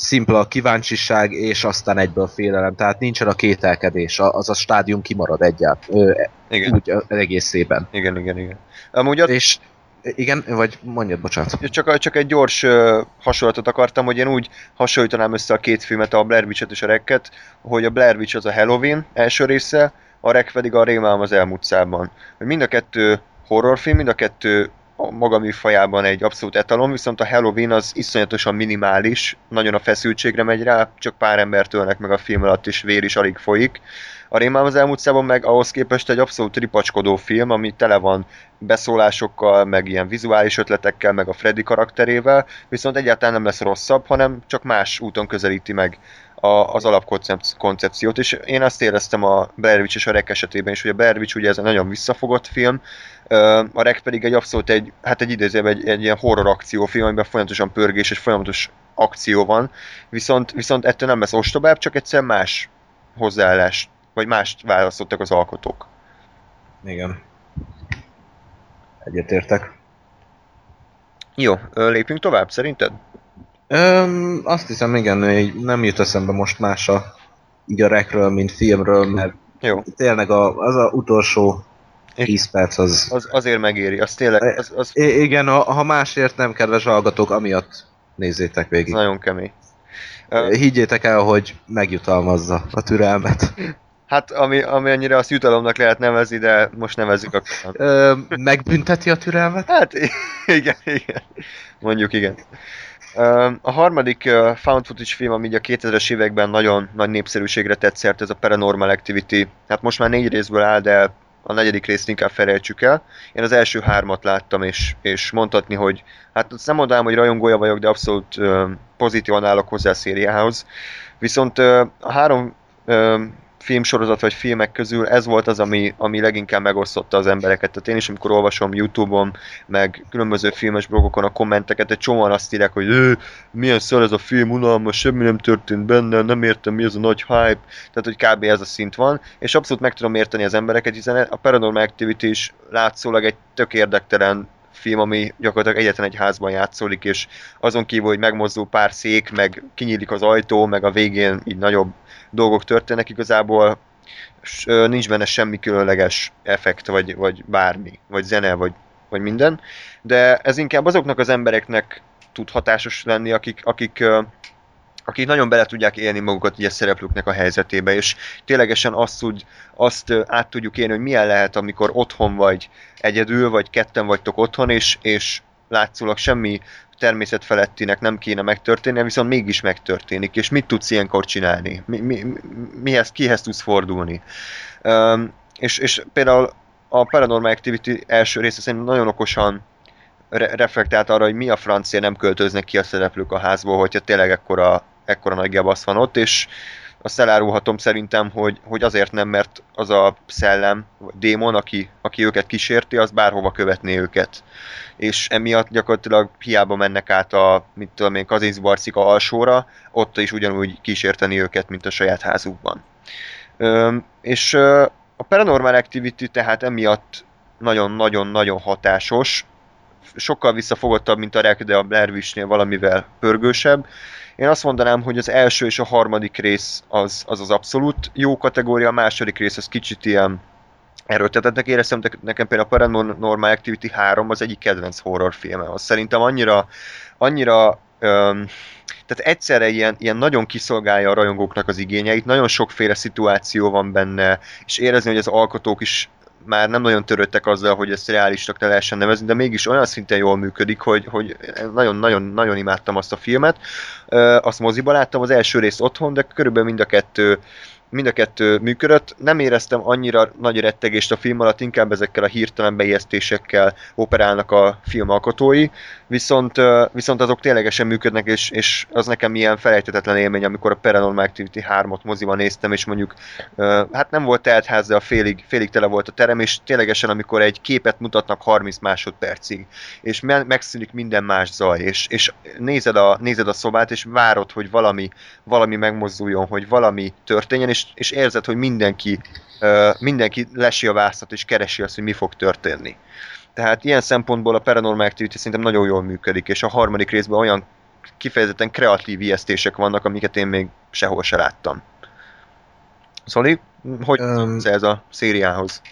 D: szimpla a kíváncsiság, és aztán egyből félelem, tehát nincsen a kételkedés, a- az a stádium kimarad egyáltalán, ö,
B: Igen,
D: úgy ö, egészében.
B: igen, igen, igen. Amúgy ott
D: És igen, vagy mondjad, bocsánat.
B: Csak, csak egy gyors uh, hasonlatot akartam, hogy én úgy hasonlítanám össze a két filmet, a Blair Witch-et és a Rekket, hogy a Blair Witch az a Halloween első része, a Rek pedig a Rémálom az elmúlt szában. Mind a kettő horrorfilm, mind a kettő a maga műfajában egy abszolút etalon, viszont a Halloween az iszonyatosan minimális, nagyon a feszültségre megy rá, csak pár embert ölnek meg a film alatt, és vér is alig folyik. A Rémálom az elmúlt szában meg ahhoz képest egy abszolút ripacskodó film, ami tele van beszólásokkal, meg ilyen vizuális ötletekkel, meg a Freddy karakterével, viszont egyáltalán nem lesz rosszabb, hanem csak más úton közelíti meg a, az alapkoncepciót, és én azt éreztem a Blair és a Rek esetében is, hogy a Blair Witch ugye ez egy nagyon visszafogott film, a Rek pedig egy abszolút egy, hát egy idézőben egy, egy ilyen horror akciófilm, amiben folyamatosan pörgés és folyamatos akció van, viszont, viszont ettől nem lesz ostobább, csak egyszer más hozzáállás, vagy mást választottak az alkotók.
D: Igen. Egyetértek.
B: Jó, lépjünk tovább, szerinted?
D: Öm, azt hiszem, igen, nem jut eszembe most más a, így a rekről, mint filmről, mert
B: Jó,
D: tényleg a, az a utolsó 10 perc az...
B: az, azért megéri, az tényleg, az, az
D: I- igen, ha, ha másért nem, kedves hallgatók, amiatt nézzétek végig.
B: nagyon kemény.
D: Higgyétek el, hogy megjutalmazza a türelmet.
B: Hát, ami, ami annyira azt jutalomnak lehet nevezni, de most nevezzük akkor.
D: Ö, megbünteti a türelmet?
B: Hát, <laughs> igen, igen. Mondjuk igen. A harmadik found footage film, ami a 2000-es években nagyon nagy népszerűségre tett szert, ez a Paranormal Activity. Hát most már négy részből áll, de a negyedik részt inkább felejtsük el. Én az első hármat láttam, és, és mondhatni, hogy hát nem mondanám, hogy rajongója vagyok, de abszolút ö, pozitívan állok hozzá a szériához. Viszont ö, a három ö, filmsorozat vagy filmek közül ez volt az, ami, ami leginkább megosztotta az embereket. Tehát én is, amikor olvasom Youtube-on, meg különböző filmes blogokon a kommenteket, egy csomóan azt írják, hogy "Ö, milyen szar ez a film, unalmas, semmi nem történt benne, nem értem mi ez a nagy hype, tehát hogy kb. ez a szint van, és abszolút meg tudom érteni az embereket, hiszen a Paranormal Activity is látszólag egy tök érdektelen film, ami gyakorlatilag egyetlen egy házban játszódik, és azon kívül, hogy megmozdul pár szék, meg kinyílik az ajtó, meg a végén így nagyobb dolgok történnek, igazából nincs benne semmi különleges effekt, vagy, vagy bármi, vagy zene, vagy, vagy minden, de ez inkább azoknak az embereknek tud hatásos lenni, akik, akik, akik nagyon bele tudják élni magukat ugye szereplőknek a helyzetébe, és ténylegesen azt, úgy, azt át tudjuk élni, hogy milyen lehet, amikor otthon vagy egyedül, vagy ketten vagytok otthon, és, és látszólag semmi természet felettinek nem kéne megtörténnie, viszont mégis megtörténik, és mit tudsz ilyenkor csinálni? Mi, mi- mihez, kihez tudsz fordulni? Um, és, és például a Paranormal Activity első része szerintem nagyon okosan re- reflektált arra, hogy mi a francia nem költöznek ki a szereplők a házból, hogyha tényleg ekkora, ekkora nagy gebasz van ott, és azt elárulhatom szerintem, hogy, hogy azért nem, mert az a szellem, vagy démon, aki, aki őket kísérti, az bárhova követné őket. És emiatt gyakorlatilag hiába mennek át a, mint tudom én, Kazinszbarcika alsóra, ott is ugyanúgy kísérteni őket, mint a saját házukban. Üm, és a Paranormal Activity tehát emiatt nagyon-nagyon-nagyon hatásos, sokkal visszafogottabb, mint a Rek, de a Blair valamivel pörgősebb. Én azt mondanám, hogy az első és a harmadik rész az az, az abszolút jó kategória, a második rész az kicsit ilyen erőltetettnek éreztem, de nekem például a Paranormal Activity 3 az egyik kedvenc horrorfilme. Az szerintem annyira, annyira öm, tehát egyszerre ilyen, ilyen nagyon kiszolgálja a rajongóknak az igényeit, nagyon sokféle szituáció van benne, és érezni, hogy az alkotók is már nem nagyon törődtek azzal, hogy ezt reálisnak ne lehessen nevezni, de mégis olyan szinten jól működik, hogy, hogy nagyon-nagyon-nagyon imádtam azt a filmet. Azt moziba láttam, az első rész otthon, de körülbelül mind a kettő mind a kettő működött. Nem éreztem annyira nagy rettegést a film alatt, inkább ezekkel a hirtelen beijesztésekkel operálnak a filmalkotói, viszont, viszont azok ténylegesen működnek, és, és az nekem ilyen felejthetetlen élmény, amikor a Paranormal Activity 3-ot moziban néztem, és mondjuk hát nem volt teltház, de a félig, félig tele volt a terem, és ténylegesen amikor egy képet mutatnak 30 másodpercig, és me- megszűnik minden más zaj, és, és nézed, a, nézed a szobát, és várod, hogy valami, valami megmozduljon, hogy valami történjen, és, és érzed, hogy mindenki, mindenki lesi a vászat, és keresi azt, hogy mi fog történni. Tehát ilyen szempontból a Paranormal Activity szerintem nagyon jól működik, és a harmadik részben olyan kifejezetten kreatív ijesztések vannak, amiket én még sehol se láttam. Szoli, hogy um, ez a szériához?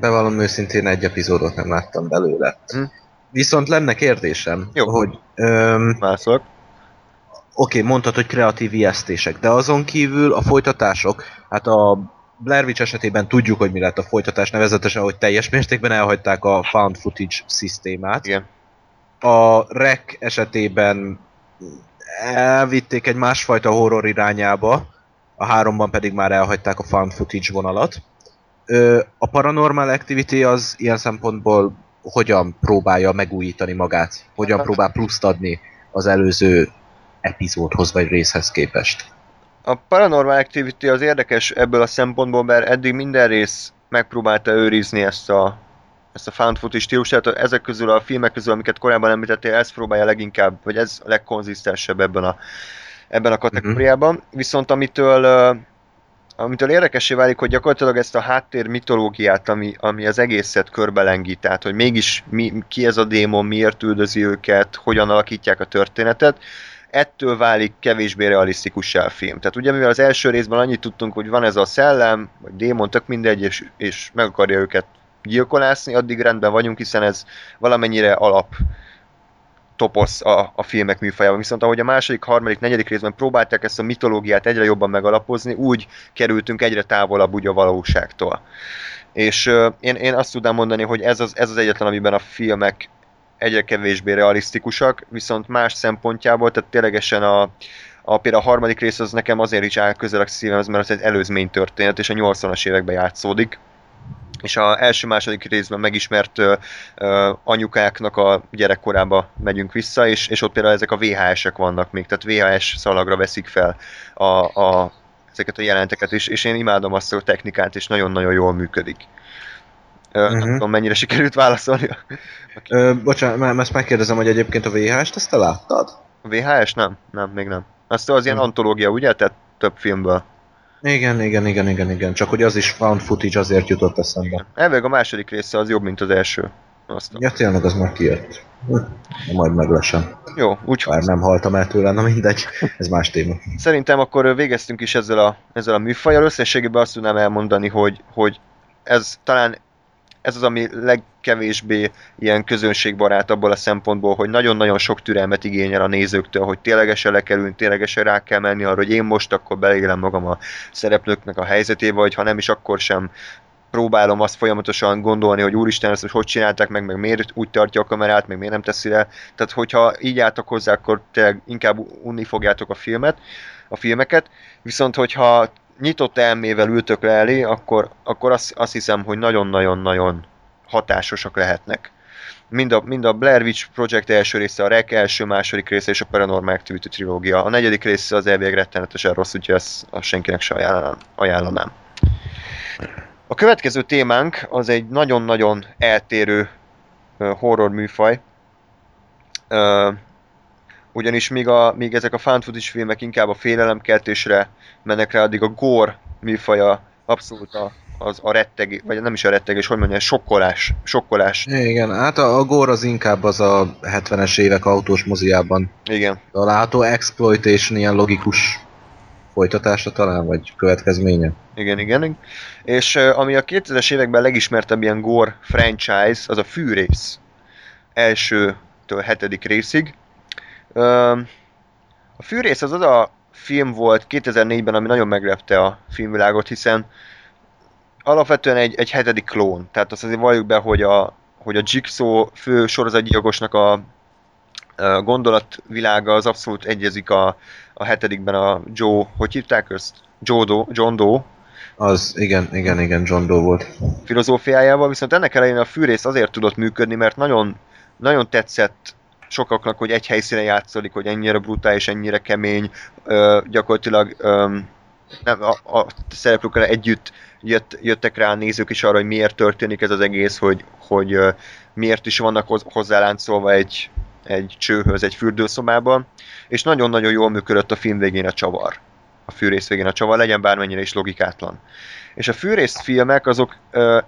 D: Bevallom őszintén egy epizódot nem láttam belőle. Hm? Viszont lenne kérdésem,
B: Jó.
D: hogy... Um,
B: Mászok.
D: Oké, mondtad, hogy kreatív ijesztések, de azon kívül a folytatások, hát a Blair Witch esetében tudjuk, hogy mi lett a folytatás, nevezetesen, hogy teljes mértékben elhagyták a found footage szisztémát.
B: Igen.
D: A Rec esetében elvitték egy másfajta horror irányába, a háromban pedig már elhagyták a found footage vonalat. A Paranormal Activity az ilyen szempontból hogyan próbálja megújítani magát, hogyan próbál pluszt adni az előző epizódhoz vagy részhez képest.
B: A Paranormal Activity az érdekes ebből a szempontból, mert eddig minden rész megpróbálta őrizni ezt a, ezt a found footage stílusát. Ezek közül a filmek közül, amiket korábban említettél, ez próbálja leginkább, vagy ez a legkonzisztensebb ebben a, ebben a kategóriában. Uh-huh. Viszont amitől, amitől érdekesé válik, hogy gyakorlatilag ezt a háttér mitológiát, ami, ami az egészet körbelengi, tehát hogy mégis mi, ki ez a démon, miért üldözi őket, hogyan alakítják a történetet, ettől válik kevésbé realisztikussá a film. Tehát ugye mivel az első részben annyit tudtunk, hogy van ez a szellem, vagy démon, tök mindegy, és, és meg akarja őket gyilkolászni, addig rendben vagyunk, hiszen ez valamennyire alap toposz a, a filmek műfajában. Viszont ahogy a második, harmadik, negyedik részben próbálták ezt a mitológiát egyre jobban megalapozni, úgy kerültünk egyre távolabb úgy a valóságtól. És uh, én, én azt tudnám mondani, hogy ez az, ez az egyetlen, amiben a filmek egyre kevésbé realisztikusak, viszont más szempontjából, tehát ténylegesen a, a, például a harmadik rész az nekem azért is áll közel a szívemhez, mert az egy előzmény történet, és a 80-as években játszódik. És a első-második részben megismert ö, ö, anyukáknak a gyerekkorába megyünk vissza, és, és ott például ezek a VHS-ek vannak még, tehát VHS szalagra veszik fel a, a, ezeket a jelenteket, és, és én imádom azt a technikát, és nagyon-nagyon jól működik. Uh-huh. Nem tudom, mennyire sikerült válaszolni.
D: Ö, bocsánat, már ezt megkérdezem, hogy egyébként a VHS-t ezt te láttad?
B: A VHS nem, nem, még nem. Azt az ilyen uh-huh. antológia, ugye? Tehát több filmből.
D: Igen, igen, igen, igen, igen. Csak hogy az is found footage azért jutott eszembe.
B: Elvég a második része az jobb, mint az első.
D: Azt ja, tényleg az már kijött. Na, majd meglesem.
B: Jó, úgy...
D: Bár nem haltam el tőle, na mindegy, ez más téma.
B: Szerintem akkor végeztünk is ezzel a, ezzel a műfajjal. Összességében azt tudnám elmondani, hogy, hogy ez talán ez az, ami legkevésbé ilyen közönségbarát abból a szempontból, hogy nagyon-nagyon sok türelmet igényel a nézőktől, hogy ténylegesen le kell ténylegesen rá kell menni arra, hogy én most akkor beleélem magam a szereplőknek a helyzetébe, vagy ha nem is akkor sem próbálom azt folyamatosan gondolni, hogy úristen, ezt most hogy csinálták meg, meg miért úgy tartja a kamerát, meg miért nem teszi le. Tehát, hogyha így álltok hozzá, akkor tényleg inkább unni fogjátok a filmet, a filmeket. Viszont, hogyha nyitott elmével ültök le elé, akkor, akkor azt, azt hiszem, hogy nagyon-nagyon-nagyon hatásosak lehetnek. Mind a, mind a Blair Witch Project első része, a Rek első, második része és a Paranormal Activity trilógia. A negyedik része az elvég rettenetesen rossz, úgyhogy ezt, azt senkinek se ajánlanám. ajánlanám. A következő témánk az egy nagyon-nagyon eltérő horror műfaj. Ugyanis míg, a, míg ezek a found footage filmek inkább a félelemkeltésre mennek rá, addig a gore műfaja abszolút a, az a retteg, vagy nem is a rettegés, hogy mondjam, sokkolás, sokkolás.
D: Igen, hát a, a gore az inkább az a 70-es évek autós moziában
B: Igen,
D: található exploitation ilyen logikus folytatása talán, vagy következménye.
B: igen, igen. És ami a 2000-es években legismertebb ilyen gore franchise, az a fűrész. Elsőtől hetedik részig. A fűrész az az a film volt 2004-ben, ami nagyon meglepte a filmvilágot, hiszen alapvetően egy, egy hetedik klón. Tehát azt azért valljuk be, hogy a, hogy a Jigsaw fő sorozatgyilkosnak a, a gondolatvilága az abszolút egyezik a, a hetedikben a Joe, hogy hívták ezt? Joe Doe, John Doe
D: Az, igen, igen, igen, John Doe volt.
B: filozófiájával, viszont ennek ellenére a fűrész azért tudott működni, mert nagyon, nagyon tetszett sokaknak, hogy egy helyszínen játszolik, hogy ennyire brutális, ennyire kemény, ö, gyakorlatilag ö, nem, a, a szereplőkkel együtt jött, jöttek rá a nézők is arra, hogy miért történik ez az egész, hogy, hogy ö, miért is vannak hoz- hozzáláncolva egy, egy csőhöz, egy fürdőszobában, és nagyon-nagyon jól működött a film végén a csavar. A fűrész végén a csavar, legyen bármennyire is logikátlan. És a fűrész filmek azok ö,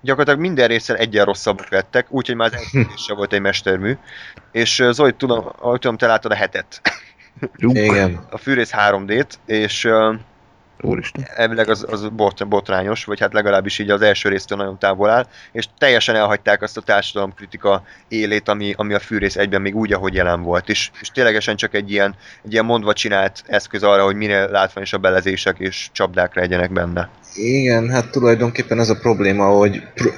B: gyakorlatilag minden részen egyen rosszabbak lettek, úgyhogy már az sem <laughs> volt egy mestermű. És Zoli, tudom, ahogy tudom, te láttad a hetet,
D: Igen.
B: a fűrész 3D-t, és
C: Úristen.
B: elvileg az, az bot, botrányos, vagy hát legalábbis így az első résztől nagyon távol áll, és teljesen elhagyták azt a társadalomkritika élét, ami, ami a fűrész egyben még úgy, ahogy jelen volt, és, és ténylegesen csak egy ilyen, egy ilyen mondva csinált eszköz arra, hogy minél látványosabb belezések és csapdák legyenek benne.
D: Igen, hát tulajdonképpen ez a probléma, hogy... Pr-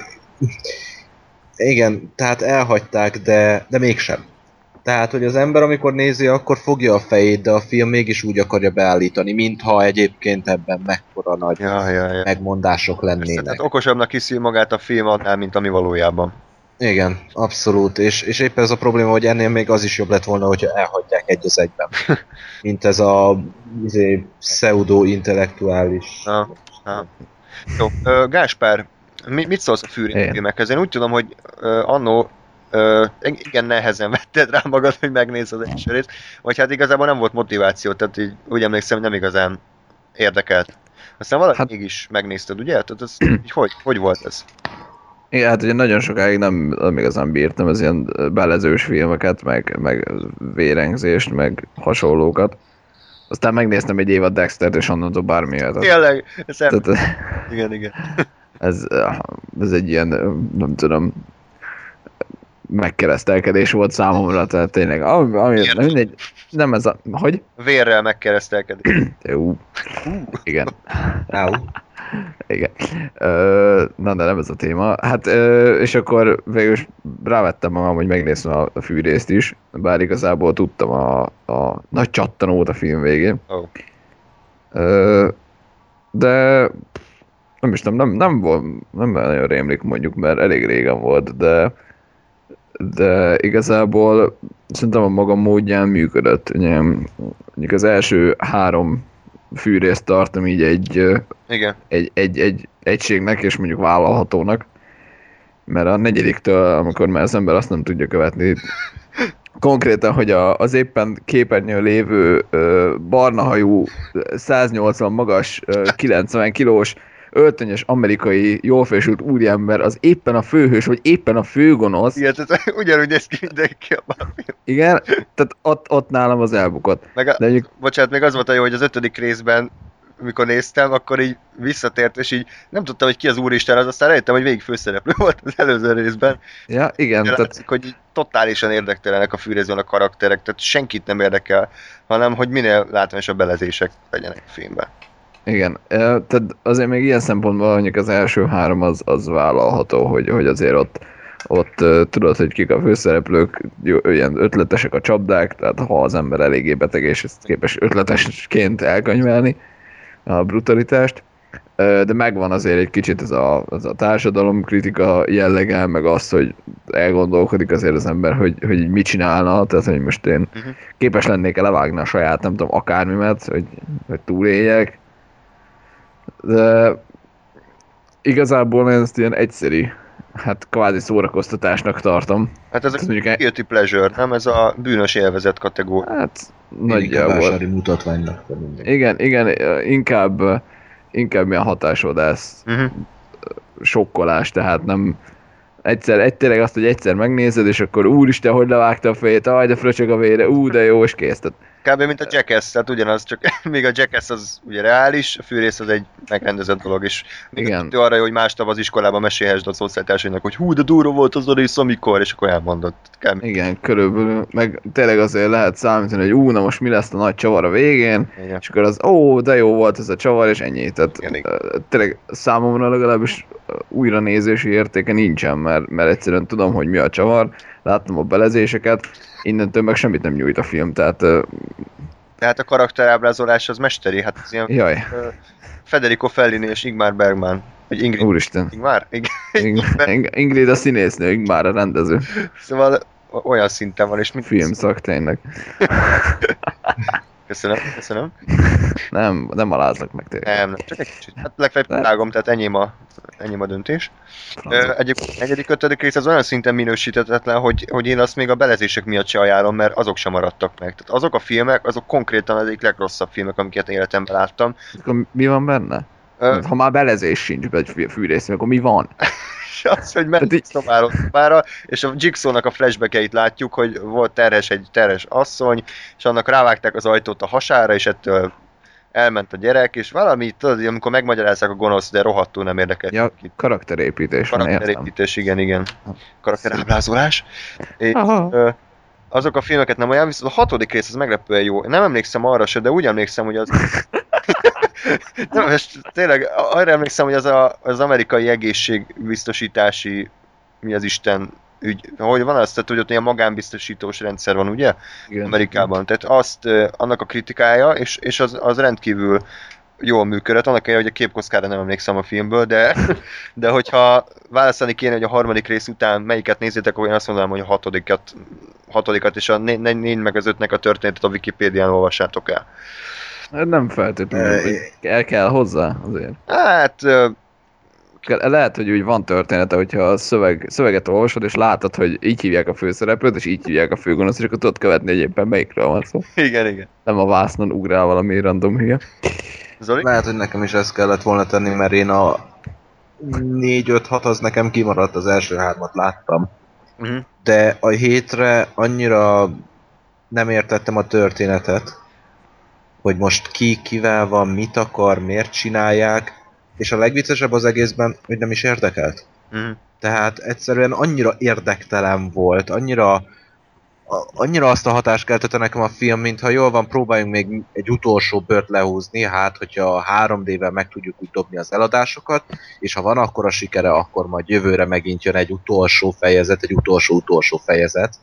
D: igen, tehát elhagyták, de, de mégsem. Tehát, hogy az ember amikor nézi, akkor fogja a fejét, de a film mégis úgy akarja beállítani, mintha egyébként ebben mekkora nagy
B: Ja, ja, ja.
D: megmondások
B: Persze,
D: lennének.
B: tehát okosabbnak hiszi magát a film annál, mint ami valójában.
D: Igen, abszolút, és, és éppen ez a probléma, hogy ennél még az is jobb lett volna, hogyha elhagyják egy az egyben. <laughs> Mint ez a izé, pseudo-intellektuális.
B: Na, na. Jó, Gáspár, mi, mit szólsz a
C: Én.
B: filmekhez? Én úgy tudom, hogy annó igen nehezen <laughs> vetted rá magad, hogy megnézd az első részt, vagy hát igazából nem volt motiváció, tehát így úgy emlékszem, nem igazán érdekelt. Aztán valahogy hát,
C: Hát-
B: mégis megnézted, ugye? Tehát ez, <clears throat> így, hogy, hogy volt ez?
C: Igen, hát ugye nagyon sokáig nem, nem igazán bírtam az ilyen belezős filmeket, meg, meg vérengzést, meg hasonlókat. Aztán megnéztem egy évad Dextert, és onnantól bármi jöhet.
B: Tényleg, ez,
C: Tehát <laughs>
B: igen, igen.
C: ez, ez egy ilyen, nem tudom, megkeresztelkedés volt számomra, tehát tényleg, ami, ami mindegy, nem ez a, hogy?
B: Vérrel megkeresztelkedik. <clears throat>
C: Jó, igen. <laughs> Igen. Ö, na, de nem ez a téma. Hát, ö, és akkor végül is rávettem magam, hogy megnéztem a, a fűrészt is, bár igazából tudtam a, a nagy csattanót a film végén.
B: Ó.
C: Ö, de nem is nem, nem, nem, volt, nem nagyon rémlik mondjuk, mert elég régen volt, de de igazából szerintem a maga módján működött. Ugye, mondjuk az első három fűrészt tartom így egy,
B: Igen.
C: egy, egy, egy egységnek, és mondjuk vállalhatónak. Mert a negyediktől, amikor már az ember azt nem tudja követni, <laughs> konkrétan, hogy a, az éppen képernyőn lévő ö, barnahajú, 180 magas, ö, 90 kilós, öltönyös amerikai jól fésült úriember az éppen a főhős, vagy éppen a főgonosz.
B: Igen, tehát <laughs> ugyanúgy néz ki mindenki a.
C: Igen, tehát ott, ott nálam az elbukott.
B: Meg a,
C: De mondjuk,
B: bocsánat, még az volt a jó, hogy az ötödik részben, mikor néztem, akkor így visszatért, és így nem tudtam, hogy ki az úristen, az aztán rájöttem, hogy végig főszereplő <laughs> volt az előző részben.
C: ja, igen,
B: De
C: tehát
B: látszik, hogy így totálisan érdektelenek a fűrészben a karakterek, tehát senkit nem érdekel, hanem hogy minél látványosabb belezések legyenek a filmben.
C: Igen, tehát azért még ilyen szempontból mondjuk az első három az, az vállalható, hogy, hogy azért ott, ott tudod, hogy kik a főszereplők, ilyen ötletesek a csapdák, tehát ha az ember eléggé beteg és ezt képes ötletesként elkönyvelni a brutalitást. De megvan azért egy kicsit ez a, ez a társadalomkritika jellege, meg az, hogy elgondolkodik azért az ember, hogy, hogy mit csinálna, tehát hogy most én
B: Mhm.
C: képes lennék-e levágni a saját, nem tudom, akármimet, hogy, hogy túléljek. De igazából én ezt ilyen egyszerű, hát kvázi szórakoztatásnak tartom.
B: Hát ez
C: Ez
B: a
C: mondjuk
B: guilty pleasure, nem? Ez a bűnös élvezet kategória.
C: Hát nagyjából.
D: mutatványnak.
C: Igen, igen, inkább, inkább ilyen hatásodás,
B: Uh-huh.
C: sokkolás, tehát nem egyszer, egy, tényleg azt, hogy egyszer megnézed, és akkor úristen, hogy levágta a fejét, aj, de fröcsög a vére, ú, de jó, és kész. Tehát,
B: Kb. mint a Jackass, tehát ugyanaz, csak <laughs> még a Jackass az ugye reális, a fűrész az egy megrendezett dolog, és még
C: Igen.
B: Igen. arra, hogy másnap az iskolában mesélhessd a szociáltársainak, hogy hú, de durva volt az a rész, amikor, és akkor elmondod. Kb.
C: igen, körülbelül, meg tényleg azért lehet számítani, hogy ú, na most mi lesz a nagy csavar a végén,
B: Igen.
C: és akkor az, ó, de jó volt ez a csavar, és ennyi. Tehát
B: Igen,
C: tényleg számomra legalábbis újra nézési értéke nincsen, mert, mert egyszerűen tudom, hogy mi a csavar, láttam a belezéseket, innentől meg semmit nem nyújt a film, tehát
B: Tehát a karakterábrázolás az mesteri, hát az ilyen
C: jaj,
B: Federico Fellini és Ingmar Bergman. Vagy Ingrid.
C: úristen.
B: Ingmar? <laughs>
C: Ing- Ing- Ingrid a színésznő, Ingmar a rendező.
B: Szóval olyan szinten van, és mit
C: Filmszak, tényleg. <laughs>
B: Köszönöm, köszönöm. <laughs>
C: Nem, nem alázlak meg tényleg.
B: Nem, csak egy kicsit. Hát legfeljebb vágom, tehát enyém a, enyém a döntés. Egyik, negyedik, ötödik rész az olyan szinten minősítetetlen, hogy, hogy én azt még a belezések miatt se ajánlom, mert azok sem maradtak meg. Tehát azok a filmek, azok konkrétan az egyik legrosszabb filmek, amiket életemben láttam.
C: Akkor mi van benne?
B: Ö,
C: Ha már belezés sincs be egy fű- fűrész, akkor mi van? <laughs> <laughs>
B: az, hogy ment szobáról szobára, és a Jigsaw-nak a flashbackeit látjuk, hogy volt terhes egy terhes asszony, és annak rávágták az ajtót a hasára, és ettől elment a gyerek, és valami, tudod, amikor megmagyarázzák a gonosz, de rohadtul nem érdekel.
C: Ja, karakterépítés.
B: Karakterépítés, igen, igen. Karakterábrázolás. És,
C: Aha.
B: ö, azok a filmeket nem olyan, viszont a hatodik rész az meglepően jó. Nem emlékszem arra se, de úgy emlékszem, hogy az... <laughs> nem, most tényleg arra emlékszem, hogy az a, az amerikai egészségbiztosítási mi az Isten ügy, hogy van azt, tehát, hogy ott ilyen magánbiztosítós rendszer van, ugye?
C: Igen.
B: Amerikában. Tehát azt, annak a kritikája, és, és az, az rendkívül jól működött, annak ellenére, hogy a képkockára nem emlékszem a filmből, de, <laughs> de hogyha választani kéne, hogy a harmadik rész után melyiket nézzétek, akkor én azt mondanám, hogy a hatodikat, hatodikat és a né- né- négy meg az ötnek a történetet a Wikipédián olvassátok el.
C: Hát Nem feltétlenül, hogy el kell hozzá azért.
B: Hát,
C: Lehet, hogy úgy van története, hogyha a szöveg, szöveget olvasod, és látod, hogy így hívják a főszereplőt, és így hívják a főgonoszt, és akkor tudod követni, hogy éppen melyikről van szó.
B: igen, igen.
C: Nem a vásznon ugrál valami random hülye.
B: Zoli?
D: Lehet, hogy nekem is ezt kellett volna tenni, mert én a 4-5-6 az nekem kimaradt, az első hármat láttam.
B: Uh-huh.
D: De a hétre annyira nem értettem a történetet, hogy most ki, kivel van, mit akar, miért csinálják, és a legviccesebb az egészben, hogy nem is érdekelt.
B: Uh-huh.
D: Tehát egyszerűen annyira érdektelen volt, annyira, a, annyira azt a hatást keltette nekem a film, mintha jól van, próbáljunk még egy utolsó bört lehúzni, hát hogyha 3D-vel meg tudjuk úgy dobni az eladásokat, és ha van akkor a sikere, akkor majd jövőre megint jön egy utolsó fejezet, egy utolsó-utolsó fejezet.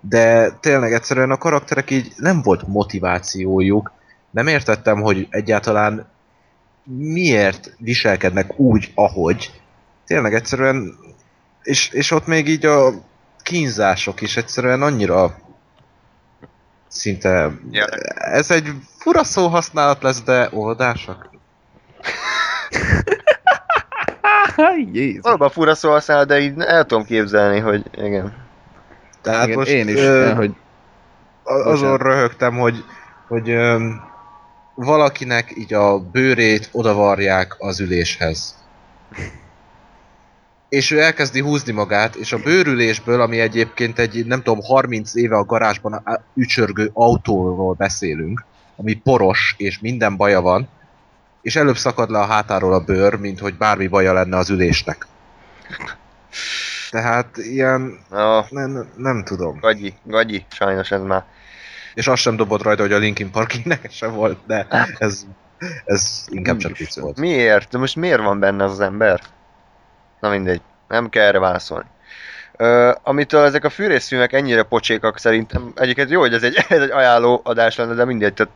D: De tényleg egyszerűen a karakterek így nem volt motivációjuk, nem értettem, hogy egyáltalán miért viselkednek úgy, ahogy. Tényleg egyszerűen, és, és ott még így a kínzások is egyszerűen annyira szinte,
B: Ja.
D: ez egy fura szóhasználat lesz, de oldásak.
C: Jézus.
B: Valóban fura szó használ, de így el tudom képzelni, hogy igen.
D: Tehát
C: Igen,
D: most
C: én is,
D: ö,
C: hogy
D: azon röhögtem, hogy, hogy öm, valakinek így a bőrét odavarják az üléshez. És ő elkezdi húzni magát, és a bőrülésből, ami egyébként egy, nem tudom, 30 éve a garázsban ücsörgő autóról beszélünk, ami poros, és minden baja van, és előbb szakad le a hátáról a bőr, mint hogy bármi baja lenne az ülésnek. Tehát ilyen,
B: Na,
D: nem, nem tudom.
B: gagyi, gagyi, sajnos ez már.
D: És azt sem dobott rajta, hogy a Linkin Park énekese se volt, de ez, ez inkább csak vicc volt.
B: Miért? De most miért van benne az, ember? Na mindegy, nem kell erre válaszolni. Ö, amitől ezek a fűrészfilmek ennyire pocsékak szerintem, egyiket jó, hogy ez egy, <laughs> ez egy ajánló adás lenne, de mindegy, tehát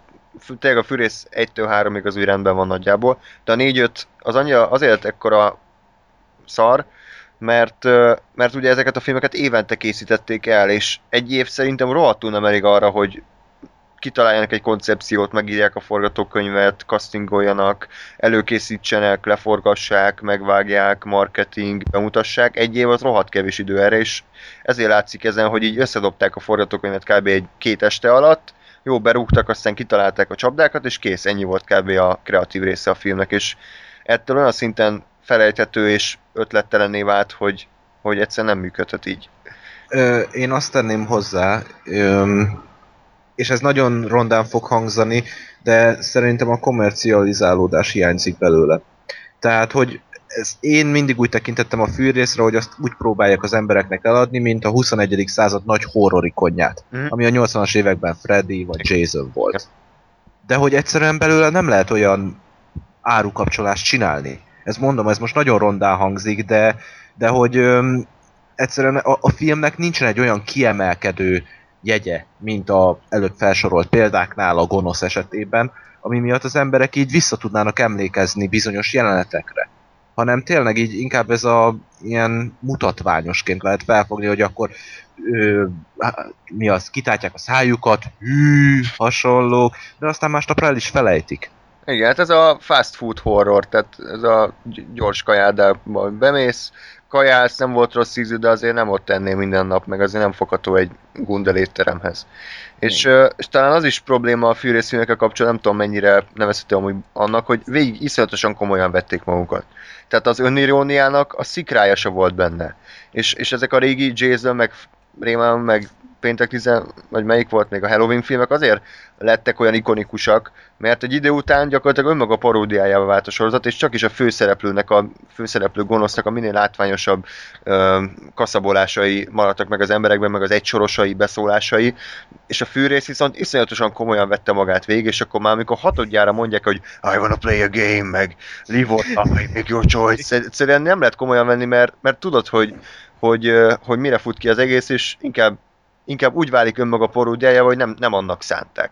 B: tényleg a fűrész 1-től 3-ig az úgy rendben van nagyjából, de a 4-5 az annyira azért ekkora szar, mert, mert ugye ezeket a filmeket évente készítették el, és egy év szerintem rohadtul nem elég arra, hogy kitaláljanak egy koncepciót, megírják a forgatókönyvet, castingoljanak, előkészítsenek, leforgassák, megvágják, marketing, bemutassák. Egy év az rohadt kevés idő erre, és ezért látszik ezen, hogy így összedobták a forgatókönyvet kb. egy két este alatt, jó, berúgtak, aztán kitalálták a csapdákat, és kész, ennyi volt kb. a kreatív része a filmnek, és ettől olyan szinten felejthető és ötlettelenné vált, hogy, hogy egyszerűen nem működhet így.
D: Ö, én azt tenném hozzá, öm, és ez nagyon rondán fog hangzani, de szerintem a komercializálódás hiányzik belőle. Tehát, hogy ez, én mindig úgy tekintettem a fűrészre, hogy azt úgy próbálják az embereknek eladni, mint a 21. század nagy horrorikonját,
B: Mhm.
D: ami a 80-as években Freddy vagy Jason volt. De hogy egyszerűen belőle nem lehet olyan árukapcsolást csinálni. Ez mondom, ez most nagyon rondán hangzik, de, de hogy öm, egyszerűen a, a filmnek nincsen egy olyan kiemelkedő jegye, mint a előbb felsorolt példáknál a gonosz esetében, ami miatt az emberek így vissza tudnának emlékezni bizonyos jelenetekre. Hanem tényleg így inkább ez a ilyen mutatványosként lehet felfogni, hogy akkor ö, mi az, kitátják a szájukat, hű, hasonlók, de aztán másnap el is felejtik.
B: Igen, hát ez a fast food horror, tehát ez a gy- gyors kajádába bemész, kajálsz, nem volt rossz ízű, de azért nem ott ennél minden nap, meg azért nem fogható egy gundel étteremhez. És, és talán az is probléma a fűrészfilmekkel kapcsolatban, nem tudom mennyire nevezhető amúgy annak, hogy végig iszonyatosan komolyan vették magukat. Tehát az öniróniának a szikrája se volt benne. És, és ezek a régi Jason, meg Rémán, meg Péntek 10, vagy melyik volt még a Halloween filmek azért lettek olyan ikonikusak, mert egy idő után gyakorlatilag önmaga paródiájával vált a sorozat, és csak is a főszereplőnek, a főszereplő gonosznak a minél látványosabb ö, kaszabolásai maradtak meg az emberekben, meg az egysorosai beszólásai, és a fűrész viszont iszonyatosan komolyan vette magát végig, és akkor már amikor hatodjára mondják, hogy I wanna play a game, meg live or die, make your choice, egyszerűen nem lehet komolyan venni, mert, mert tudod, hogy, hogy, hogy mire fut ki az egész, és inkább, inkább úgy válik önmaga paródiája, hogy nem, nem annak szánták.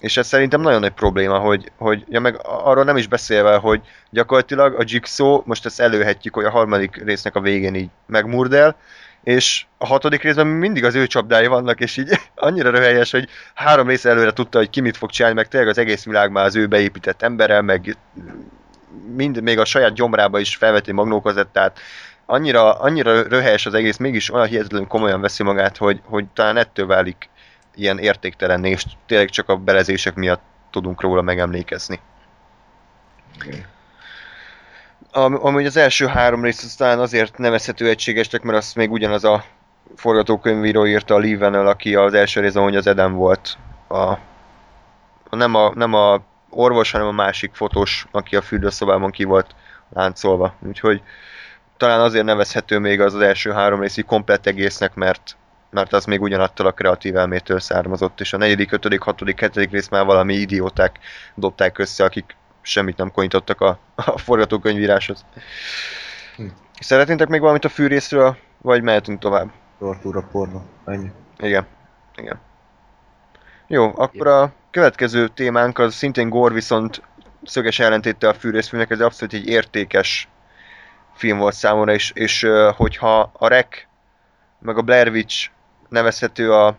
B: És ez szerintem nagyon nagy probléma, hogy, hogy ja meg arról nem is beszélve, hogy gyakorlatilag a Jigsaw, most ezt előhetjük, hogy a harmadik résznek a végén így megmurdel, és a hatodik részben mindig az ő csapdái vannak, és így <laughs> annyira röhelyes, hogy három rész előre tudta, hogy ki mit fog csinálni, meg tényleg az egész világ már az ő beépített emberrel, meg mind, még a saját gyomrába is felveti magnókazettát, annyira, annyira röhelyes az egész, mégis olyan hihetetlenül komolyan veszi magát, hogy, hogy talán ettől válik ilyen értéktelenné, és tényleg csak a belezések miatt tudunk róla megemlékezni. Am, amúgy az első három rész az talán azért nevezhető egységesnek, mert azt még ugyanaz a forgatókönyvíró írta a Lee aki az első részben, hogy az Eden volt. A, a, nem, a, nem a orvos, hanem a másik fotós, aki a fürdőszobában ki volt láncolva. Úgyhogy talán azért nevezhető még az az első három rész így komplett egésznek, mert mert az még ugyanattól a kreatív elmétől származott, és a negyedik, ötödik, hatodik, hetedik rész már valami idióták dobták össze, akik semmit nem konítottak a, a forgatókönyvíráshoz.
D: Hm.
B: Szeretnétek még valamit a fűrészről, vagy mehetünk tovább?
D: Tortúra porno. Ennyi.
B: Igen. Igen. Jó, akkor a következő témánk az szintén Gore, viszont szöges ellentéttel a fűrészfilmnek, ez abszolút egy értékes film volt számomra, és, és hogyha a Rec meg a Blair Witch nevezhető a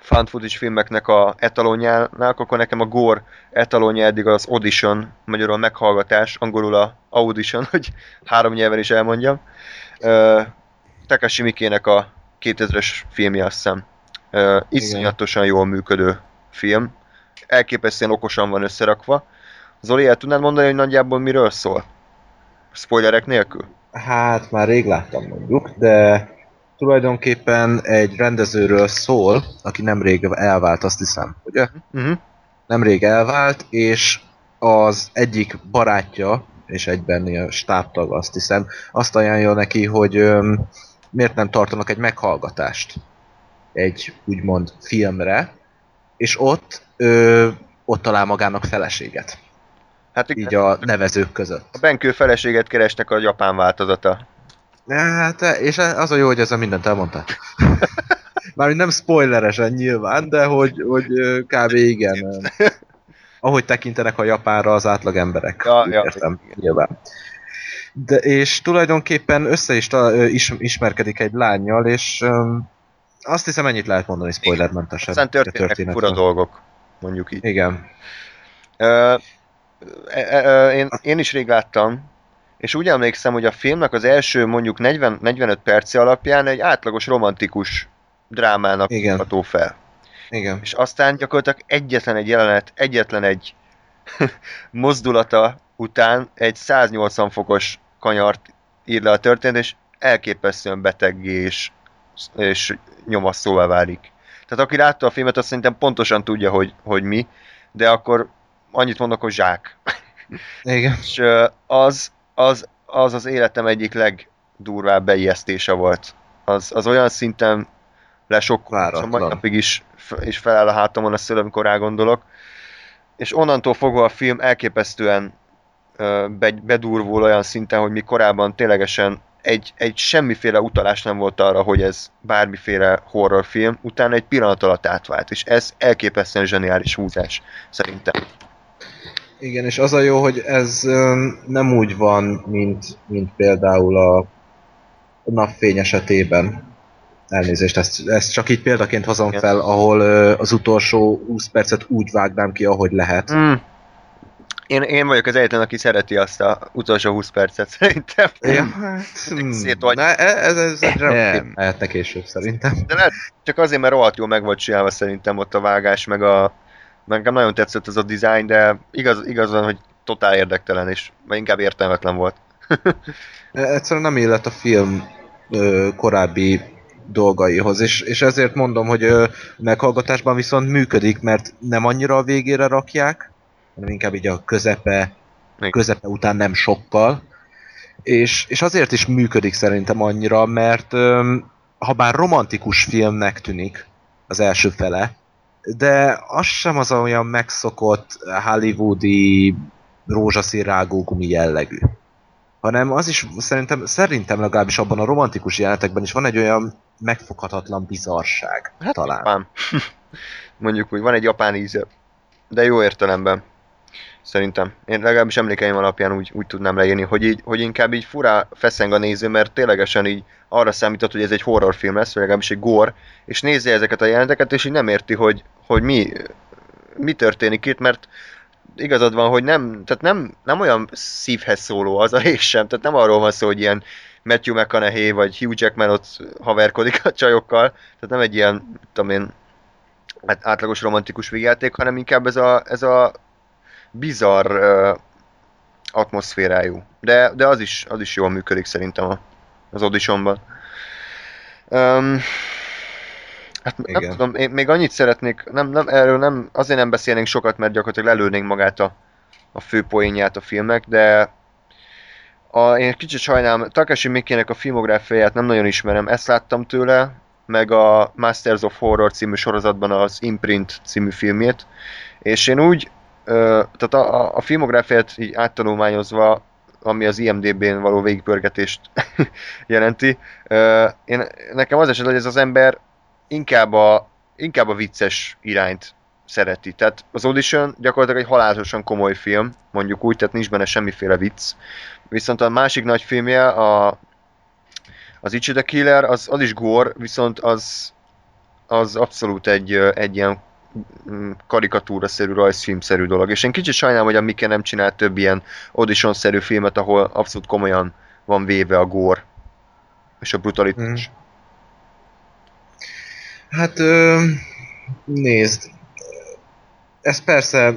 B: found footage filmeknek a etalonjának, akkor nekem a Gore etalonja eddig az Audition, magyarul a meghallgatás, angolul a Audition, <laughs> hogy három nyelven is elmondjam. Uh, Takashi Mikének a 2000-es filmje, azt hiszem. Iszonyatosan jól működő film. Elképesztően okosan van összerakva. Zoli, el tudnád mondani, hogy nagyjából miről szól? Spoilerek nélkül?
D: Hát már rég láttam mondjuk, de tulajdonképpen egy rendezőről szól, aki nemrég elvált, azt hiszem, ugye?
B: Uh-huh.
D: Nemrég elvált, és az egyik barátja, és egyben ilyen stábtag, azt hiszem, azt ajánlja neki, hogy öm, miért nem tartanak egy meghallgatást egy úgymond filmre, és ott ö, ott talál magának feleséget,
B: Hát igen,
D: így a nevezők között.
B: a Benkő feleséget keresnek a japán változata.
D: Hát, és az a jó, hogy ezzel mindent elmondtál. <laughs> Mármint nem spoileresen nyilván, de hogy, hogy kb. igen. <laughs> Ahogy tekintenek a Japánra az átlag emberek.
B: Ja, ja,
D: értem, nyilván. De, és tulajdonképpen össze is, is ismerkedik egy lányjal, és öm, azt hiszem ennyit lehet mondani spoilermentesen.
B: Aztán történnek fura dolgok, mondjuk így.
D: Igen.
B: Ö, én, én is rég láttam, és úgy emlékszem, hogy a filmnek az első mondjuk 40, 45 perce alapján egy átlagos romantikus drámának
D: Igen.
B: ható fel.
D: Igen.
B: És aztán gyakorlatilag egyetlen egy jelenet, egyetlen egy <laughs> mozdulata után egy 180 fokos kanyart ír le a történet, és elképesztően beteggé és, és nyomasztóvá válik. Tehát aki látta a filmet, azt szerintem pontosan tudja, hogy, hogy mi, de akkor annyit mondok, hogy zsák.
D: Igen.
B: És az az, az, az életem egyik legdurvább beijesztése volt. Az, az olyan szinten lesokkolt, a mai napig is, is feláll a hátamon a szöl, amikor rá gondolok. És onnantól fogva a film elképesztően be, bedurvul olyan szinten, hogy mi korábban ténylegesen egy, egy semmiféle utalás nem volt arra, hogy ez bármiféle horrorfilm, utána egy pillanat alatt átvált, és ez elképesztően zseniális húzás, szerintem.
D: Igen, és az a jó, hogy ez nem úgy van, mint, mint például a napfény esetében. Elnézést, ezt, ezt csak így példaként hozom
B: Igen.
D: fel, ahol az utolsó 20 percet úgy vágnám ki, ahogy lehet.
B: Mm. Én, én vagyok az egyetlen, aki szereti azt a utolsó 20 percet, <laughs> szerintem.
D: Ja, <laughs> hát, hmm,
B: Szétvagy.
D: ne, ez, ez egy
C: nem.
D: lehetne később szerintem.
B: De lehet, csak azért, mert rohadt jól meg volt csinálva szerintem ott a vágás, meg a... Nekem nagyon tetszett ez a design, de igaz, igaz van, hogy totál érdektelen, és inkább értelmetlen volt. <laughs>
D: Egyszerűen nem illet a film ö, korábbi dolgaihoz, és, és ezért mondom, hogy ö, meghallgatásban viszont működik, mert nem annyira a végére rakják, hanem inkább így a közepe,
B: Igen.
D: közepe után nem sokkal, és, és azért is működik szerintem annyira, mert ö, ha bár romantikus filmnek tűnik az első fele, de az sem az olyan megszokott hollywoodi rózsaszín rágógumi jellegű hanem az is szerintem, szerintem legalábbis abban a romantikus jelenetekben is van egy olyan megfoghatatlan bizarság, hát talán.
B: Japán. <laughs> Mondjuk úgy, van egy japán íze. De jó értelemben. Szerintem. Én legalábbis emlékeim alapján úgy, úgy tudnám leírni, hogy, így, hogy inkább így furá feszeng a néző, mert ténylegesen így arra számított, hogy ez egy horrorfilm lesz, vagy legalábbis egy gore, és nézi ezeket a jeleneteket, és így nem érti, hogy, hogy mi, mi történik itt, mert igazad van, hogy nem, tehát nem, nem olyan szívhez szóló az a rész sem, tehát nem arról van szó, hogy ilyen Matthew McConaughey vagy Hugh Jackman ott haverkodik a csajokkal, tehát nem egy ilyen, tudom én, átlagos romantikus végjáték, hanem inkább ez a, ez a bizarr uh, atmoszférájú. De, de az, is, az is jól működik szerintem a, az auditionban. Um, hát nem
D: Igen.
B: tudom, én még annyit szeretnék, nem, nem, erről nem, azért nem beszélnénk sokat, mert gyakorlatilag lelőnénk magát a, a fő poénját a filmnek, de a, én kicsit sajnálom, Takashi Mikének a filmográfiáját nem nagyon ismerem, ezt láttam tőle, meg a Masters of Horror című sorozatban az Imprint című filmjét, és én úgy, tehát a, a, filmográfiát így áttanulmányozva, ami az IMDB-n való végigpörgetést <laughs> jelenti, én, nekem az eset, hogy ez az ember inkább a, inkább a vicces irányt szereti. Tehát az Audition gyakorlatilag egy halálosan komoly film, mondjuk úgy, tehát nincs benne semmiféle vicc. Viszont a másik nagy filmje, a, az Itchy the Killer, az, az is gore, viszont az, az abszolút egy, egy ilyen karikatúra-szerű, rajzfilmszerű dolog. És én kicsit sajnálom, hogy a Mike nem csinál több ilyen audition-szerű filmet, ahol abszolút komolyan van véve a gore és a brutalitás.
D: Hát ö, nézd, ez persze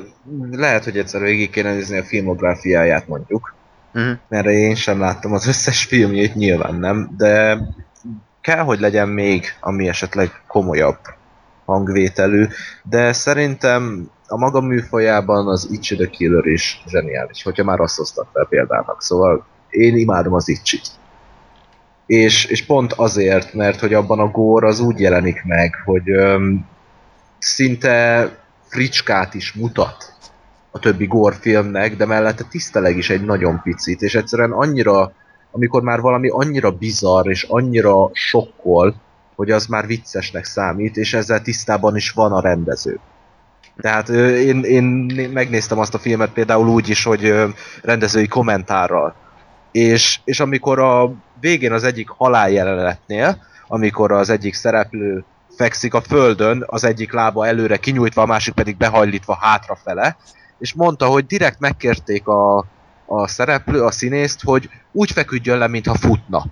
D: lehet, hogy egyszer végig kéne nézni a filmográfiáját mondjuk,
B: Mhm.
D: mert én sem láttam az összes filmjét, nyilván nem, de kell, hogy legyen még, ami esetleg komolyabb hangvételű, de szerintem a maga műfajában az Itchy the Killer is zseniális, hogyha már azt hoztak fel példának, szóval én imádom az Itchy-t. És, és pont azért, mert hogy abban a gór az úgy jelenik meg, hogy öm, szinte fricskát is mutat a többi gore filmnek, de mellette tiszteleg is egy nagyon picit, és egyszerűen annyira, amikor már valami annyira bizarr és annyira sokkol, hogy az már viccesnek számít, és ezzel tisztában is van a rendező. Tehát én, én megnéztem azt a filmet például úgy is, hogy rendezői kommentárral. És, és amikor a végén az egyik haláljelenetnél, amikor az egyik szereplő fekszik a földön, az egyik lába előre kinyújtva, a másik pedig behajlítva hátrafele, és mondta, hogy direkt megkérték a, a szereplő, a színészt, hogy úgy feküdjön le, mintha futna.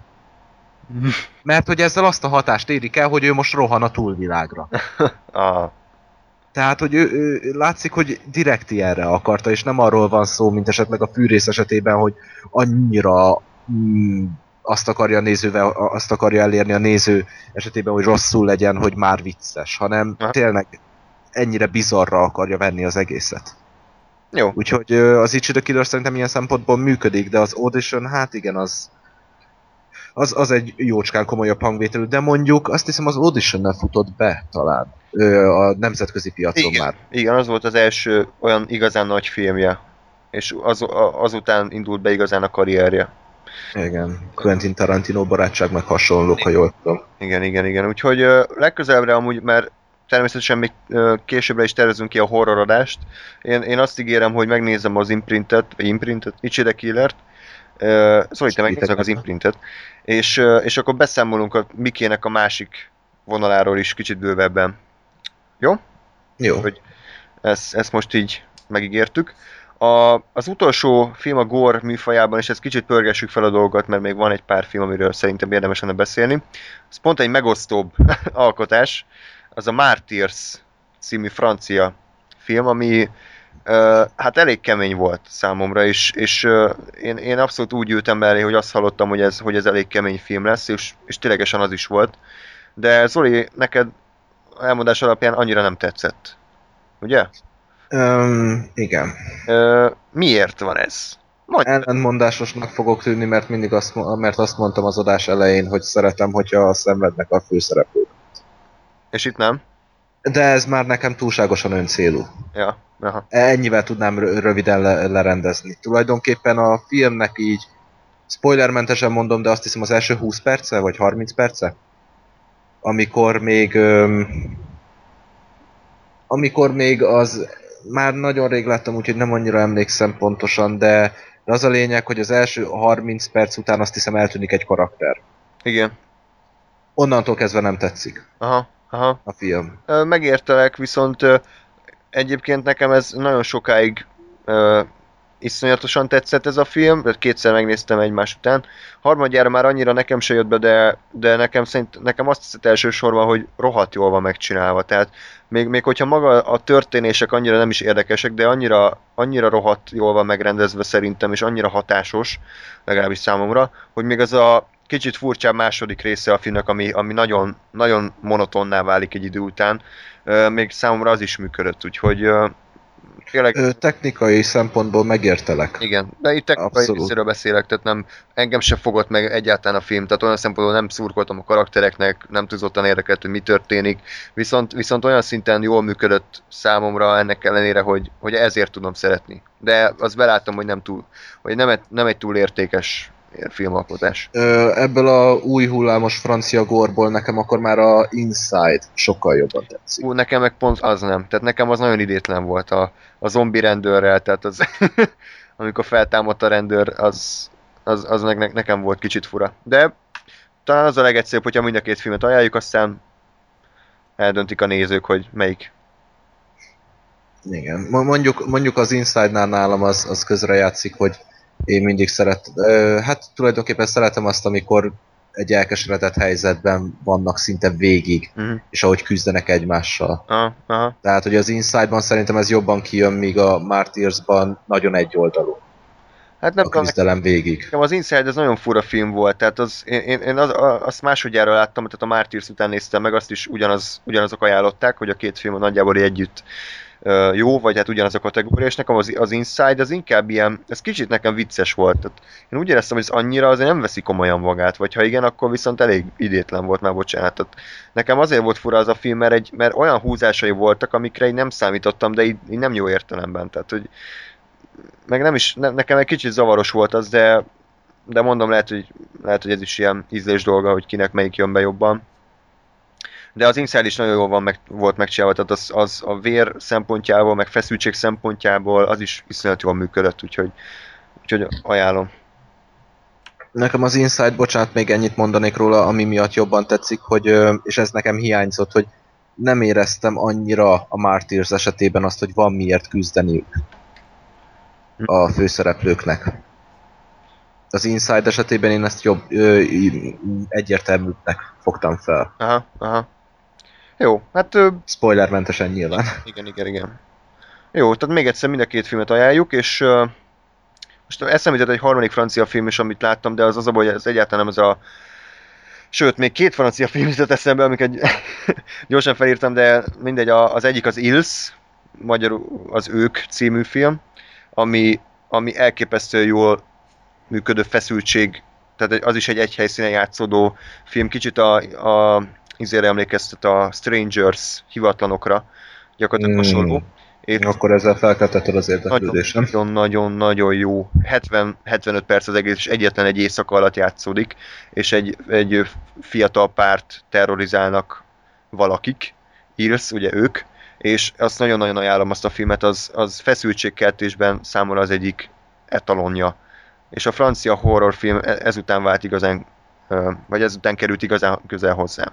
D: <laughs> Mert hogy ezzel azt a hatást érik el, hogy ő most rohan a túlvilágra. <laughs>
B: Ah,
D: Tehát, hogy ő, ő látszik, hogy direkt ilyenre akarta, és nem arról van szó, mint esetleg a fűrész esetében, hogy annyira mm, azt akarja a nézővel, azt akarja elérni a néző esetében, hogy rosszul legyen, hogy már vicces, hanem tényleg ennyire bizarra akarja venni az egészet.
B: jó.
D: Úgyhogy az Itchy the Killer szerintem ilyen szempontból működik, de az Audition, hát igen, az az, az egy jócskán komolyabb hangvételű, de mondjuk azt hiszem az Audition-nel futott be talán ö, a nemzetközi piacon
B: Igen.
D: már.
B: Igen, az volt az első olyan igazán nagy filmje. És az, azután indult be igazán a karrierje.
D: Igen, Quentin Tarantino barátság meg hasonlók, ha jól tudom.
B: Igen, igen, igen. Úgyhogy ö, legközelebbre amúgy, mert természetesen még későbbre is tervezünk ki a horrorodást. Én, én azt ígérem, hogy megnézem az imprintet, vagy imprintet, Itchy the Killert. Szóval te megnézem az imprintet. És, és akkor beszámolunk a Mikének a másik vonaláról is kicsit bővebben.
D: Jó.
B: Hogy- Ezt, ezt most így megígértük. A, az utolsó film a gore műfajában, és ezt kicsit pörgessük fel a dolgot, mert még van egy pár film, amiről szerintem érdemes lenne beszélni. Ez pont egy megosztóbb <laughs> alkotás, az a Martyrs című francia film, ami hát elég kemény volt számomra, és, és uh, én, én abszolút úgy ültem be elé, hogy azt hallottam, hogy ez, hogy ez elég kemény film lesz, és, és ténylegesen az is volt. De Zoli, neked elmondás alapján annyira nem tetszett. Ugye?
D: Um, igen.
B: Ö, miért van ez? Mondj.
D: Ellentmondásosnak fogok tűnni, mert mindig azt, mert azt mondtam az adás elején, hogy szeretem, hogyha szenvednek a főszereplők.
B: És itt nem?
D: De ez már nekem túlságosan öncélú.
B: Ja. Aha.
D: Ennyivel tudnám rö- röviden le- lerendezni. Tulajdonképpen a filmnek így spoilermentesen mondom, de azt hiszem az első 20 perce, vagy 30 perce, amikor még öm, amikor még az már nagyon rég láttam, úgyhogy nem annyira emlékszem pontosan, de, de az a lényeg, hogy az első 30 perc után azt hiszem eltűnik egy karakter.
B: Igen.
D: Onnantól kezdve nem tetszik
B: Aha. Aha.
D: a film.
B: Megértelek, viszont egyébként nekem ez nagyon sokáig iszonyatosan tetszett ez a film, mert kétszer megnéztem egymás után. Harmadjára már annyira nekem se jött be, de, de nekem szerint, nekem azt tetszett elsősorban, hogy rohadt jól van megcsinálva. Tehát még, még hogyha maga a történések annyira nem is érdekesek, de annyira, annyira rohadt jól van megrendezve szerintem, és annyira hatásos, legalábbis számomra, hogy még az a kicsit furcsább második része a filmnek, ami, ami nagyon, nagyon monotonná válik egy idő után, még számomra az is működött, úgyhogy tényleg
D: Ö, technikai szempontból megértelek.
B: igen, de itt technikai
D: Abszolút.
B: részéről beszélek, tehát nem, engem sem fogott meg egyáltalán a film, tehát olyan szempontból nem szurkoltam a karaktereknek, nem tudottan érdekelt, hogy mi történik, viszont, viszont olyan szinten jól működött számomra ennek ellenére, hogy, hogy ezért tudom szeretni. De azt beláttam, hogy nem túl, hogy nem nem egy túl értékes filmalkotás.
D: Ö, ebből a új hullámos francia gorból nekem akkor már a Inside sokkal jobban tetszik.
B: Ú, nekem meg pont az nem. Tehát nekem az nagyon idétlen volt a, a zombi rendőrrel, tehát az, <laughs> amikor feltámadt a rendőr, az, az, az ne, nekem volt kicsit fura. De talán az a legegyszerűbb, hogyha mind a két filmet ajánljuk, aztán eldöntik a nézők, hogy melyik.
D: Igen. Mo- Mondjuk, mondjuk az Inside-nál nálam az, az közrejátszik, hogy én mindig szeret, hát tulajdonképpen szeretem azt, amikor egy elkeseredett helyzetben vannak szinte végig,
B: Uh-huh.
D: és ahogy küzdenek egymással.
B: Aha.
D: Tehát, hogy az Inside-ban szerintem ez jobban kijön, míg a Martyrs-ban nagyon egyoldalú
B: Hát nem
D: a küzdelem végig.
B: Nekem az Inside ez nagyon fura film volt, tehát az, én, én, az, a- azt másodjára láttam, tehát a Martyrs után néztem meg, azt is ugyanaz, ugyanazok ajánlották, hogy a két film nagyjából együtt jó, vagy hát ugyanaz a kategória, és nekem az, az Inside az inkább ilyen, ez kicsit nekem vicces volt, tehát én úgy éreztem, hogy ez annyira azért nem veszi komolyan magát, vagy ha igen, akkor viszont elég idétlen volt már, bocsánat. Tehát nekem azért volt fura az a film, mert, egy, mert olyan húzásai voltak, amikre én nem számítottam, de így, így nem jó értelemben, tehát hogy meg nem is, ne, nekem egy kicsit zavaros volt az, de, de mondom, lehet hogy, lehet, hogy ez is ilyen ízlés dolga, hogy kinek melyik jön be jobban. De az Inside is nagyon jól van meg, volt megcsinálva, tehát az, az a vér szempontjából, meg feszültség szempontjából az is viszonylag jól működött, úgyhogy, úgyhogy ajánlom.
D: Nekem az Inside, bocsánat, még ennyit mondanék róla, ami miatt jobban tetszik, hogy, és ez nekem hiányzott, hogy nem éreztem annyira a Martyrs esetében azt, hogy van miért küzdeniük a főszereplőknek. Az Inside esetében én ezt jobb, ö, egyértelműbbnek fogtam fel.
B: Aha, aha. Jó, hát ö,
D: Spoilermentesen nyilván.
B: igen, igen, igen. Jó, tehát még egyszer mind a két filmet ajánljuk, és uh, most eszembe jutott egy harmadik francia film is, amit láttam, de az az a baj, hogy ez egyáltalán nem ez a... Sőt, még két francia film jutott eszembe, amiket <laughs> gyorsan felírtam, de mindegy, az egyik az Ils, magyarul az Ők című film, ami, ami elképesztő jól működő feszültség, tehát az is egy egy helyszínen játszódó film, kicsit a, a izére emlékeztet a Strangers hivatlanokra, gyakorlatilag
D: Mm.
B: hasonló. És
D: Akkor ezzel felkeltetted az érdeklődésem.
B: nagyon-nagyon-nagyon jó. 70-75 perc az egész, és egyetlen egy éjszaka alatt játszódik, és egy, egy fiatal párt terrorizálnak valakik, Ills, ugye ők, és azt nagyon-nagyon ajánlom azt a filmet, az, az feszültségkeltésben számomra az egyik etalonja. És a francia horrorfilm e- ezután vált igazán, vagy ezután került igazán közel hozzám.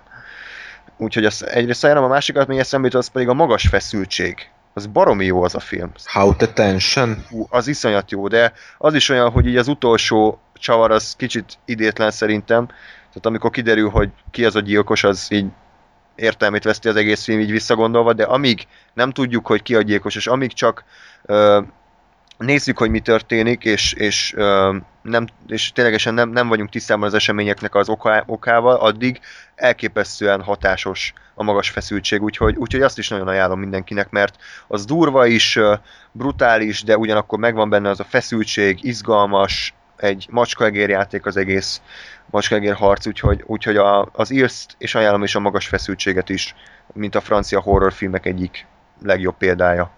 B: Úgyhogy azt egyrészt ajánlom, a másikat még eszembe jut, az pedig a magas feszültség. Az baromi jó az a film.
D: How the tension?
B: Fú, az iszonyat jó, de az is olyan, hogy így az utolsó csavar az kicsit idétlen szerintem. Tehát amikor kiderül, hogy ki az a gyilkos, az így értelmét veszti az egész film így visszagondolva, de amíg nem tudjuk, hogy ki a gyilkos, és amíg csak ö, nézzük, hogy mi történik, és, és, ö, nem, és ténylegesen nem, nem vagyunk tisztában az eseményeknek az oká, okával, addig elképesztően hatásos a magas feszültség, úgyhogy, úgyhogy azt is nagyon ajánlom mindenkinek, mert az durva is, brutális, de ugyanakkor megvan benne az a feszültség, izgalmas, egy macskaegér játék az egész macskaegér harc, úgyhogy, úgyhogy a, az Ilst és ajánlom is a magas feszültséget is, mint a francia horrorfilmek egyik legjobb példája.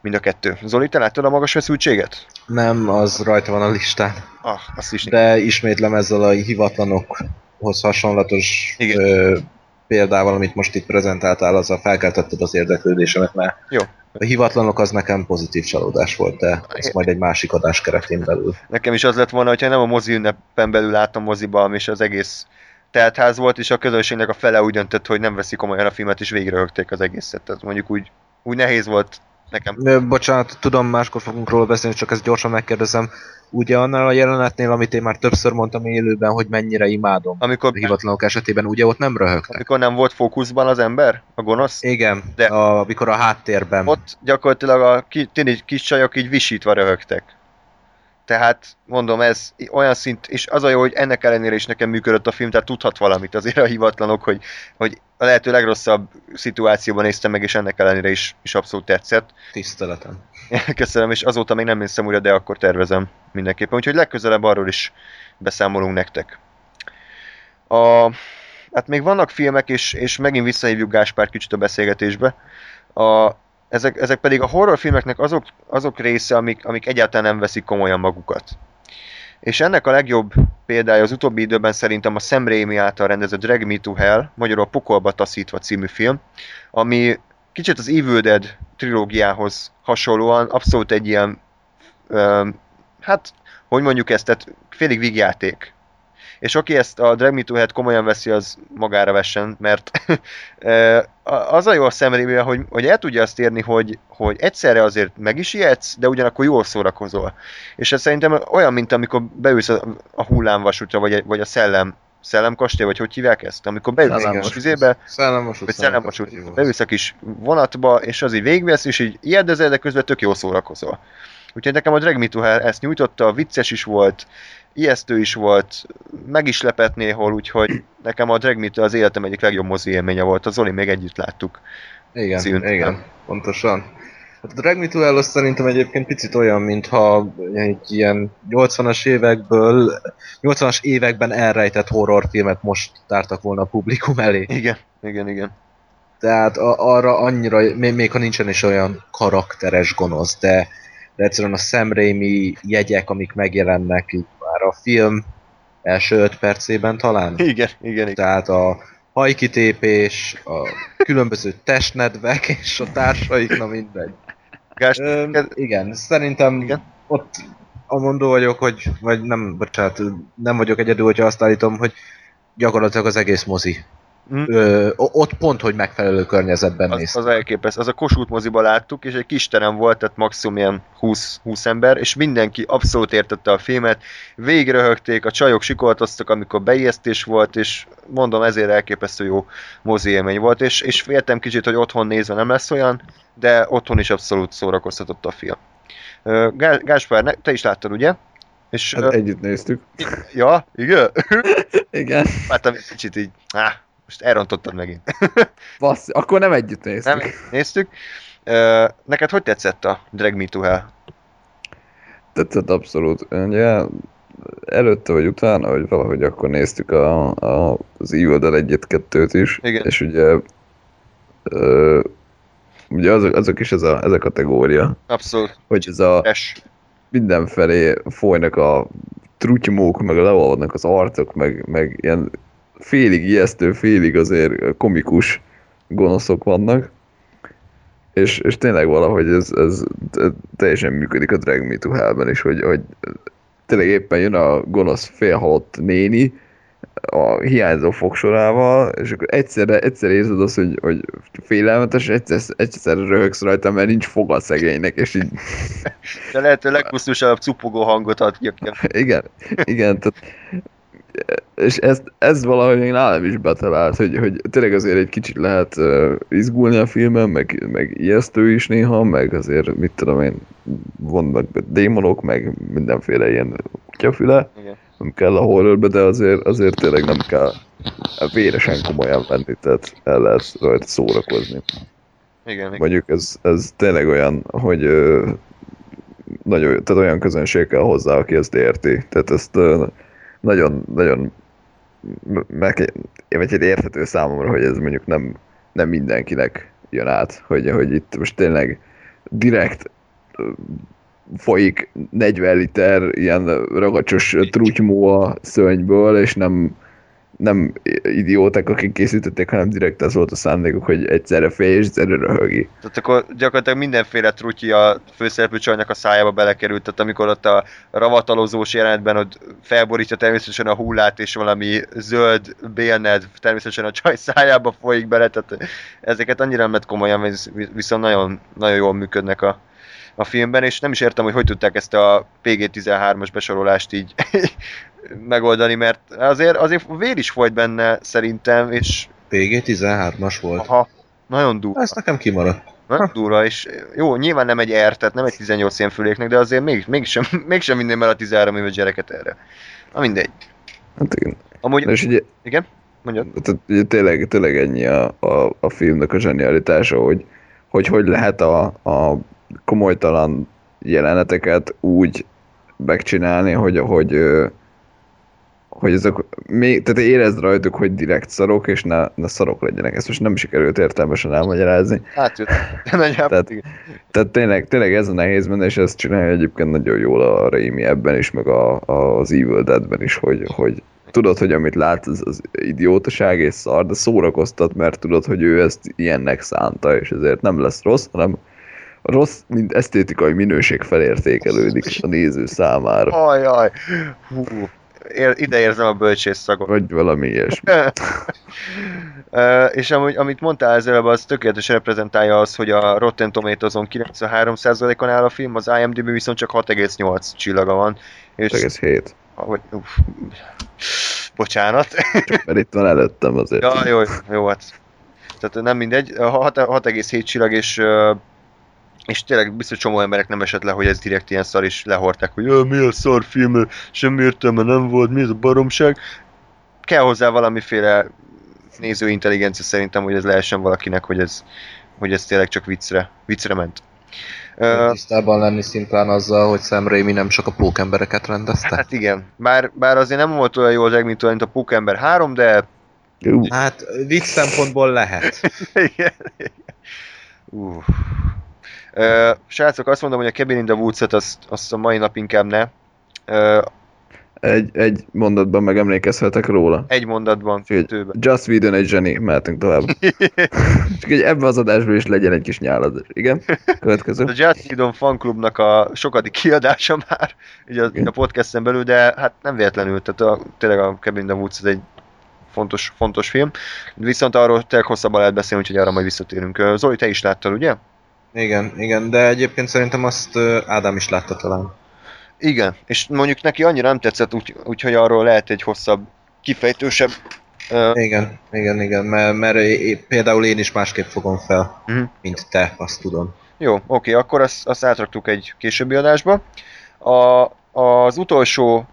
B: Mind a kettő. Zoli, te láttad a magas feszültséget?
D: Nem, az rajta van a listán.
B: Ah, azt is.
D: De ismétlem ezzel a hivatlanokhoz hasonlatos
B: Igen.
D: ö, példával, amit most itt prezentáltál, azzal felkeltetted az érdeklődésemet, mert
B: Jó.
D: a hivatlanok az nekem pozitív csalódás volt, de ez majd egy másik adás keretén belül.
B: Nekem is az lett volna, hogyha nem a mozi ünnepen belül láttam moziba, és az egész teltház volt, és a közönségnek a fele úgy döntött, hogy nem veszik komolyan a filmet, és végrehögték az egészet. Tehát mondjuk úgy, úgy nehéz volt nekem.
D: Bocsánat, tudom, máskor fogunk róla beszélni, csak ezt gyorsan megkérdezem. Ugye annál a jelenetnél, amit én már többször mondtam élőben, hogy mennyire imádom
B: Amikor,
D: a hivatlanok esetében, ugye ott nem röhögtek.
B: amikor nem volt fókuszban az ember, a gonosz,
D: Igen,
B: de
D: a, amikor a háttérben.
B: ott gyakorlatilag a ki, tini kis csajok így visítva röhögtek. Tehát mondom, ez olyan szint, és az a jó, hogy ennek ellenére is nekem működött a film, tehát tudhat valamit azért a hivatlanok, hogy, hogy a lehető legrosszabb szituációban néztem meg, és ennek ellenére is, is abszolút tetszett.
D: Tiszteletem. <laughs>
B: Köszönöm, és azóta még nem néztem újra, de akkor tervezem mindenképpen. Úgyhogy legközelebb arról is beszámolunk nektek. A, hát még vannak filmek, és, és megint visszahívjuk Gáspár kicsit a beszélgetésbe. A, ezek, ezek pedig a horrorfilmeknek azok, azok része, amik, amik egyáltalán nem veszik komolyan magukat. És ennek a legjobb példája az utóbbi időben szerintem a Sam Raimi által rendezett Drag Me to Hell, magyarul a Pokolba taszítva című film, ami kicsit az Evil Dead trilógiához hasonlóan abszolút egy ilyen, öm, hát, hogy mondjuk ezt, tehát félig vígjáték. És aki ezt a Drag Me to Hell komolyan veszi, az magára vessen, mert <laughs> az a jó a szemrébe, hogy, hogy el tudja azt érni, hogy, hogy egyszerre azért meg is ijedsz, de ugyanakkor jól szórakozol. És ez szerintem olyan, mint amikor beülsz a, a hullámvasútra, vagy, vagy a szellem, szellemkastély, vagy hogy hívják ezt? Amikor beülsz a kis vizébe, vagy szellemvasút, beülsz a kis vonatba, és az így végvesz, és így ijeddezel, de közben tök jól szórakozol. Úgyhogy nekem a Drag Me to Hell ezt nyújtotta, vicces is volt, ijesztő is volt, meg is lepett néhol, úgyhogy nekem a Drag Me to az életem egyik legjobb mozi élménye volt. A Zoli még együtt láttuk.
D: Igen,
B: Szűnt,
D: igen, pontosan. Hát a Drag Me to Hell az szerintem egyébként picit olyan, mintha egy ilyen 80-as évekből, 80-as években elrejtett horrorfilmet most tártak volna a publikum elé.
B: Igen, igen, igen.
D: Tehát a, arra annyira, még, még ha nincsen is olyan karakteres gonosz, de, de egyszerűen a Sam Raimi jegyek, amik megjelennek így már a film első öt percében talán.
B: Igen, igen, igen.
D: Tehát a hajkitépés, a különböző testnedvek és a társaik, na mindegy.
B: Gás,
D: Ö, igen, szerintem
B: Igen.
D: ott amondó vagyok, hogy, vagy nem, bocsánat, nem vagyok egyedül, hogyha azt állítom, hogy gyakorlatilag az egész mozi.
B: Hm.
D: Ö, ott pont, hogy megfelelő környezetben
B: az,
D: néz.
B: az elképesztő. Az a Kossuth moziba láttuk, és egy kis terem volt, tehát maximum ilyen 20, 20 ember, és mindenki abszolút értette a filmet, végigröhögték, a csajok sikoltoztak, amikor beijesztés volt, és mondom, ezért elképesztő jó mozi élmény volt, és, és féltem kicsit, hogy otthon nézve nem lesz olyan, de otthon is abszolút szórakoztatott a film. Gáspár, ne- te is láttad, ugye? És,
C: Hát
B: ö,
C: együtt néztük.
B: ja, igen? <laughs>
C: Igen.
B: Láttam egy kicsit így, áh, most elrontottad megint. <laughs>
C: Bassz, akkor nem együtt néztük.
B: Nem, néztük. Neked hogy tetszett a Drag Me to Hell?
C: Tetszett abszolút. Ugye előtte vagy utána, vagy valahogy akkor néztük a, a, az Evil Dead 1-2-t is.
B: Igen.
C: És ugye ö, ugye azok, azok is ez a, ez a kategória,
B: Abszolút
C: hogy ez a
B: es.
C: mindenfelé folynak a trutymók, meg leolvadnak az arcok, meg, meg ilyen félig ijesztő, félig azért komikus gonoszok vannak. És, és tényleg valahogy ez, ez teljesen működik a Drag Me to Hell-ben is, hogy, hogy tényleg éppen jön a gonosz félhalott néni, a hiányzó fogsorával, és akkor egyszerre, egyszer érzed azt, hogy, hogy félelmetes, és egyszer, egyszer röhögsz rajta, mert nincs foga a szegénynek, és így
B: De lehető legpusztusabb cupogó hangot adja ki.
C: igen, igen, tehát, és ez, ez valahogy még nálam is betalált, hogy, hogy tényleg azért egy kicsit lehet uh, izgulni a filmen, meg, meg ijesztő is néha, meg azért, mit tudom én, vannak démonok, meg mindenféle ilyen kutyafüle,
B: Igen.
C: nem kell a horrorbe, de azért, azért tényleg nem kell véresen komolyan venni, tehát el lehet rajta szórakozni.
B: Igen.
C: Mondjuk ez, ez tényleg olyan, hogy ö, nagyon, tehát olyan közönség kell hozzá, aki ezt érti. Tehát ezt ö, nagyon, nagyon meg, vagy egy érthető számomra, hogy ez mondjuk nem, nem mindenkinek jön át, hogy, hogy itt most tényleg direkt folyik 40 liter ilyen ragacsos trutymó a szörnyből, és nem, nem idióták, akik készítették, hanem direkt az volt a szándékuk, hogy egyszerre félj és egyszerre röhögi.
B: Tehát akkor gyakorlatilag mindenféle trutyi a főszereplő csajnak a szájába belekerült, tehát amikor ott a ravatalozós jelenetben ott felborítja természetesen a hullát, és valami zöld bélned természetesen a csaj szájába folyik bele, tehát ezeket annyira nem komolyan, visz- viszont nagyon, nagyon jól működnek a, a filmben, és nem is értem, hogy hogy tudták ezt a PG-13-as besorolást így <laughs> megoldani, mert azért, azért vér is folyt benne szerintem, és
D: PG-13-as volt.
B: aha, nagyon durva.
D: Ez nekem kimaradt.
B: Nagyon durva, és jó, nyilván nem egy R, tehát nem egy 18 ilyen füléknek, de azért még, <laughs> mégsem, mégsem minden el a 13 éves gyereket erre. Na mindegy.
C: Hát igen.
B: Amúgy,
C: És ugye,
B: igen? Mondjad.
C: tehát ugye tényleg, tényleg ennyi a, a, a filmnek a zsenialitása, hogy hogy, hogy lehet a, a komolytalan jeleneteket úgy megcsinálni, hogy, hogy, hogy ezek még, tehát érezd rajtuk, hogy direkt szarok, és ne, ne szarok legyenek. Ezt most nem sikerült értelmesen elmagyarázni.
B: Hát jött.
C: Tehát-. Tehát tényleg, tényleg ez a nehéz benne, és ezt csinálja egyébként nagyon jól a Raimi ebben is, meg a, a, az Evil Deadben is, hogy, hogy tudod, hogy amit látsz, az, az idiótaság és szar, de szórakoztat, mert tudod, hogy ő ezt ilyennek szánta, és ezért nem lesz rossz, hanem rossz, mint esztétikai minőség felértékelődik a néző számára,
B: Ajaj. Hú. Ér, ide érzem a bölcsész szagot.
C: vagy valami ilyesmi. <laughs>
B: És amúgy, amit mondtál az előbb, az tökéletesen reprezentálja az, hogy a Rotten Tomatoes-on 93%-on áll a film, az IMDb viszont csak 6,8 csillaga van. És,
C: Egész hét.
B: Vagy, uff, bocsánat.
C: Mert itt van előttem azért.
B: Ja, jó, jó, hát. Tehát nem mindegy. Hat- 6,7 csillag, és, és tényleg biztos csomó emberek nem esett le, hogy ez direkt ilyen szar, és lehorták, hogy "Ö, mi a szar film, semmi értelme nem volt, mi ez a baromság. Kell hozzá valamiféle néző intelligencia szerintem, hogy ez lehessen valakinek, hogy ez, hogy ez tényleg csak viccre, viccre ment. Ö,
D: Tisztában lenni szimplán azzal, hogy Sam Raimi nem csak a pókembereket rendezte.
B: hát igen, bár, bár azért nem volt olyan jó az mint mint a Pókember 3, de
C: Ú,
D: Hát vicc szempontból lehet. <laughs>
B: Igen. Uh. Ö, srácok, azt mondom, hogy a Cabin in the Woods-et azt, azt a mai nap inkább ne. Ö,
C: Egy, egy mondatban megemlékezhetek róla.
B: Egy mondatban, kettőben.
C: Just Whedon egy zseni, mehetünk tovább. <laughs> Csak egy ebben az adásban is legyen egy kis nyálad. Igen? Következő.
B: A Just Whedon fanklubnak a sokadik kiadása már, ugye a, a podcasten belül, de hát nem véletlenül, tehát a, tényleg a Cabin in the Woods egy fontos, fontos film. Viszont arról tényleg hosszabban lehet beszélni, úgyhogy arra majd visszatérünk. Zoli, te is láttad, ugye?
D: Igen, igen, de egyébként szerintem azt Ádám is látta talán.
B: Igen, és mondjuk neki annyira nem tetszett, úgy, úgyhogy arról lehet egy hosszabb, kifejtősebb. Uh,
D: Igen, igen, igen, mert, mert é- például én is másképp fogom fel,
B: Mhm.
D: mint te, azt tudom.
B: jó, oké, akkor azt, azt átraktuk egy későbbi adásba. A, az utolsó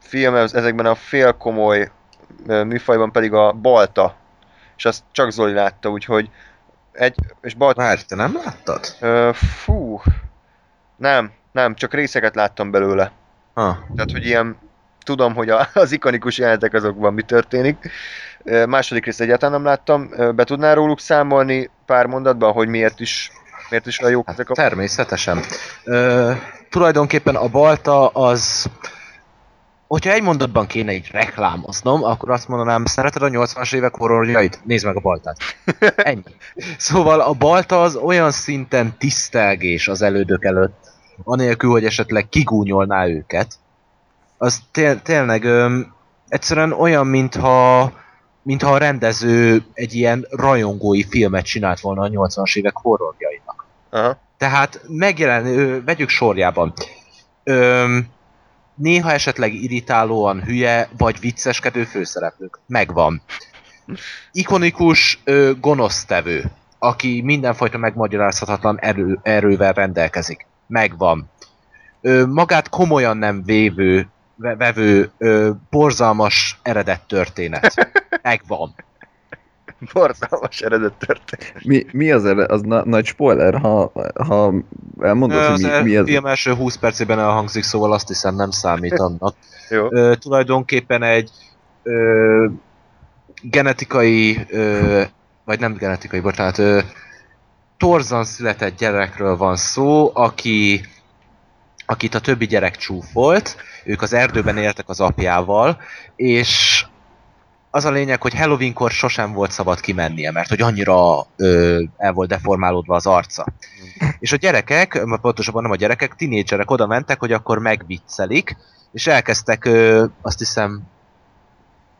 B: film ez- ezekben a félkomoly műfajban pedig a Balta, és azt csak Zoli látta, úgyhogy egy, és Balta,
D: Várj, te nem láttad?
B: ö, fú, nem, nem, csak részeket láttam belőle.
D: Ha,
B: Tehát, hogy ilyen, tudom, hogy a, az ikonikus jelenetek azokban mi történik. Ö, Második részt egyáltalán nem láttam. Ö, Be tudnál róluk számolni pár mondatban, hogy miért is, miért is a jók
D: hát
B: ezek a...
D: természetesen. Ö, tulajdonképpen a balta az... Hogyha egy mondatban kéne így reklámoznom, akkor azt mondanám, szereted a 80-as évek horrorjait? Nézd meg a baltát. <laughs> Ennyi. Szóval a balta az olyan szinten tisztelgés az elődök előtt, anélkül, hogy esetleg kigúnyolná őket. Az té- tényleg öm, egyszerűen olyan, mintha mintha a rendező egy ilyen rajongói filmet csinált volna a 80-as évek horrorjainak.
B: Aha.
D: Tehát megjelen, ö, vegyük sorjában. Öm, néha esetleg irritálóan hülye vagy vicceskedő főszereplők. Megvan. Ikonikus ö, gonosztevő, aki mindenfajta megmagyarázhatatlan erő, erővel rendelkezik. Megvan. Ö, magát komolyan nem vévő, ve- vevő, ö, borzalmas eredet történet. <laughs> Megvan.
B: Borzalmas eredet történet.
C: Mi, mi az erre? Az na, nagy spoiler, ha, ha elmondod, hogy
D: Az
C: mi, mi ez?
D: film első 20 percében elhangzik, szóval azt hiszem nem számít annak. <laughs>
B: Jó.
D: Ö, tulajdonképpen egy ö, genetikai, ö, vagy nem genetikai, bocsánat, ö, torzan született gyerekről van szó, aki akit a többi gyerek csúfolt, ők az erdőben éltek az apjával, és az a lényeg, hogy Halloweenkor sosem volt szabad kimennie, mert hogy annyira ö, el volt deformálódva az arca. És a gyerekek, pontosabban nem a gyerekek, tinédzserek oda mentek, hogy akkor megviccelik, és elkezdtek, ö, azt hiszem,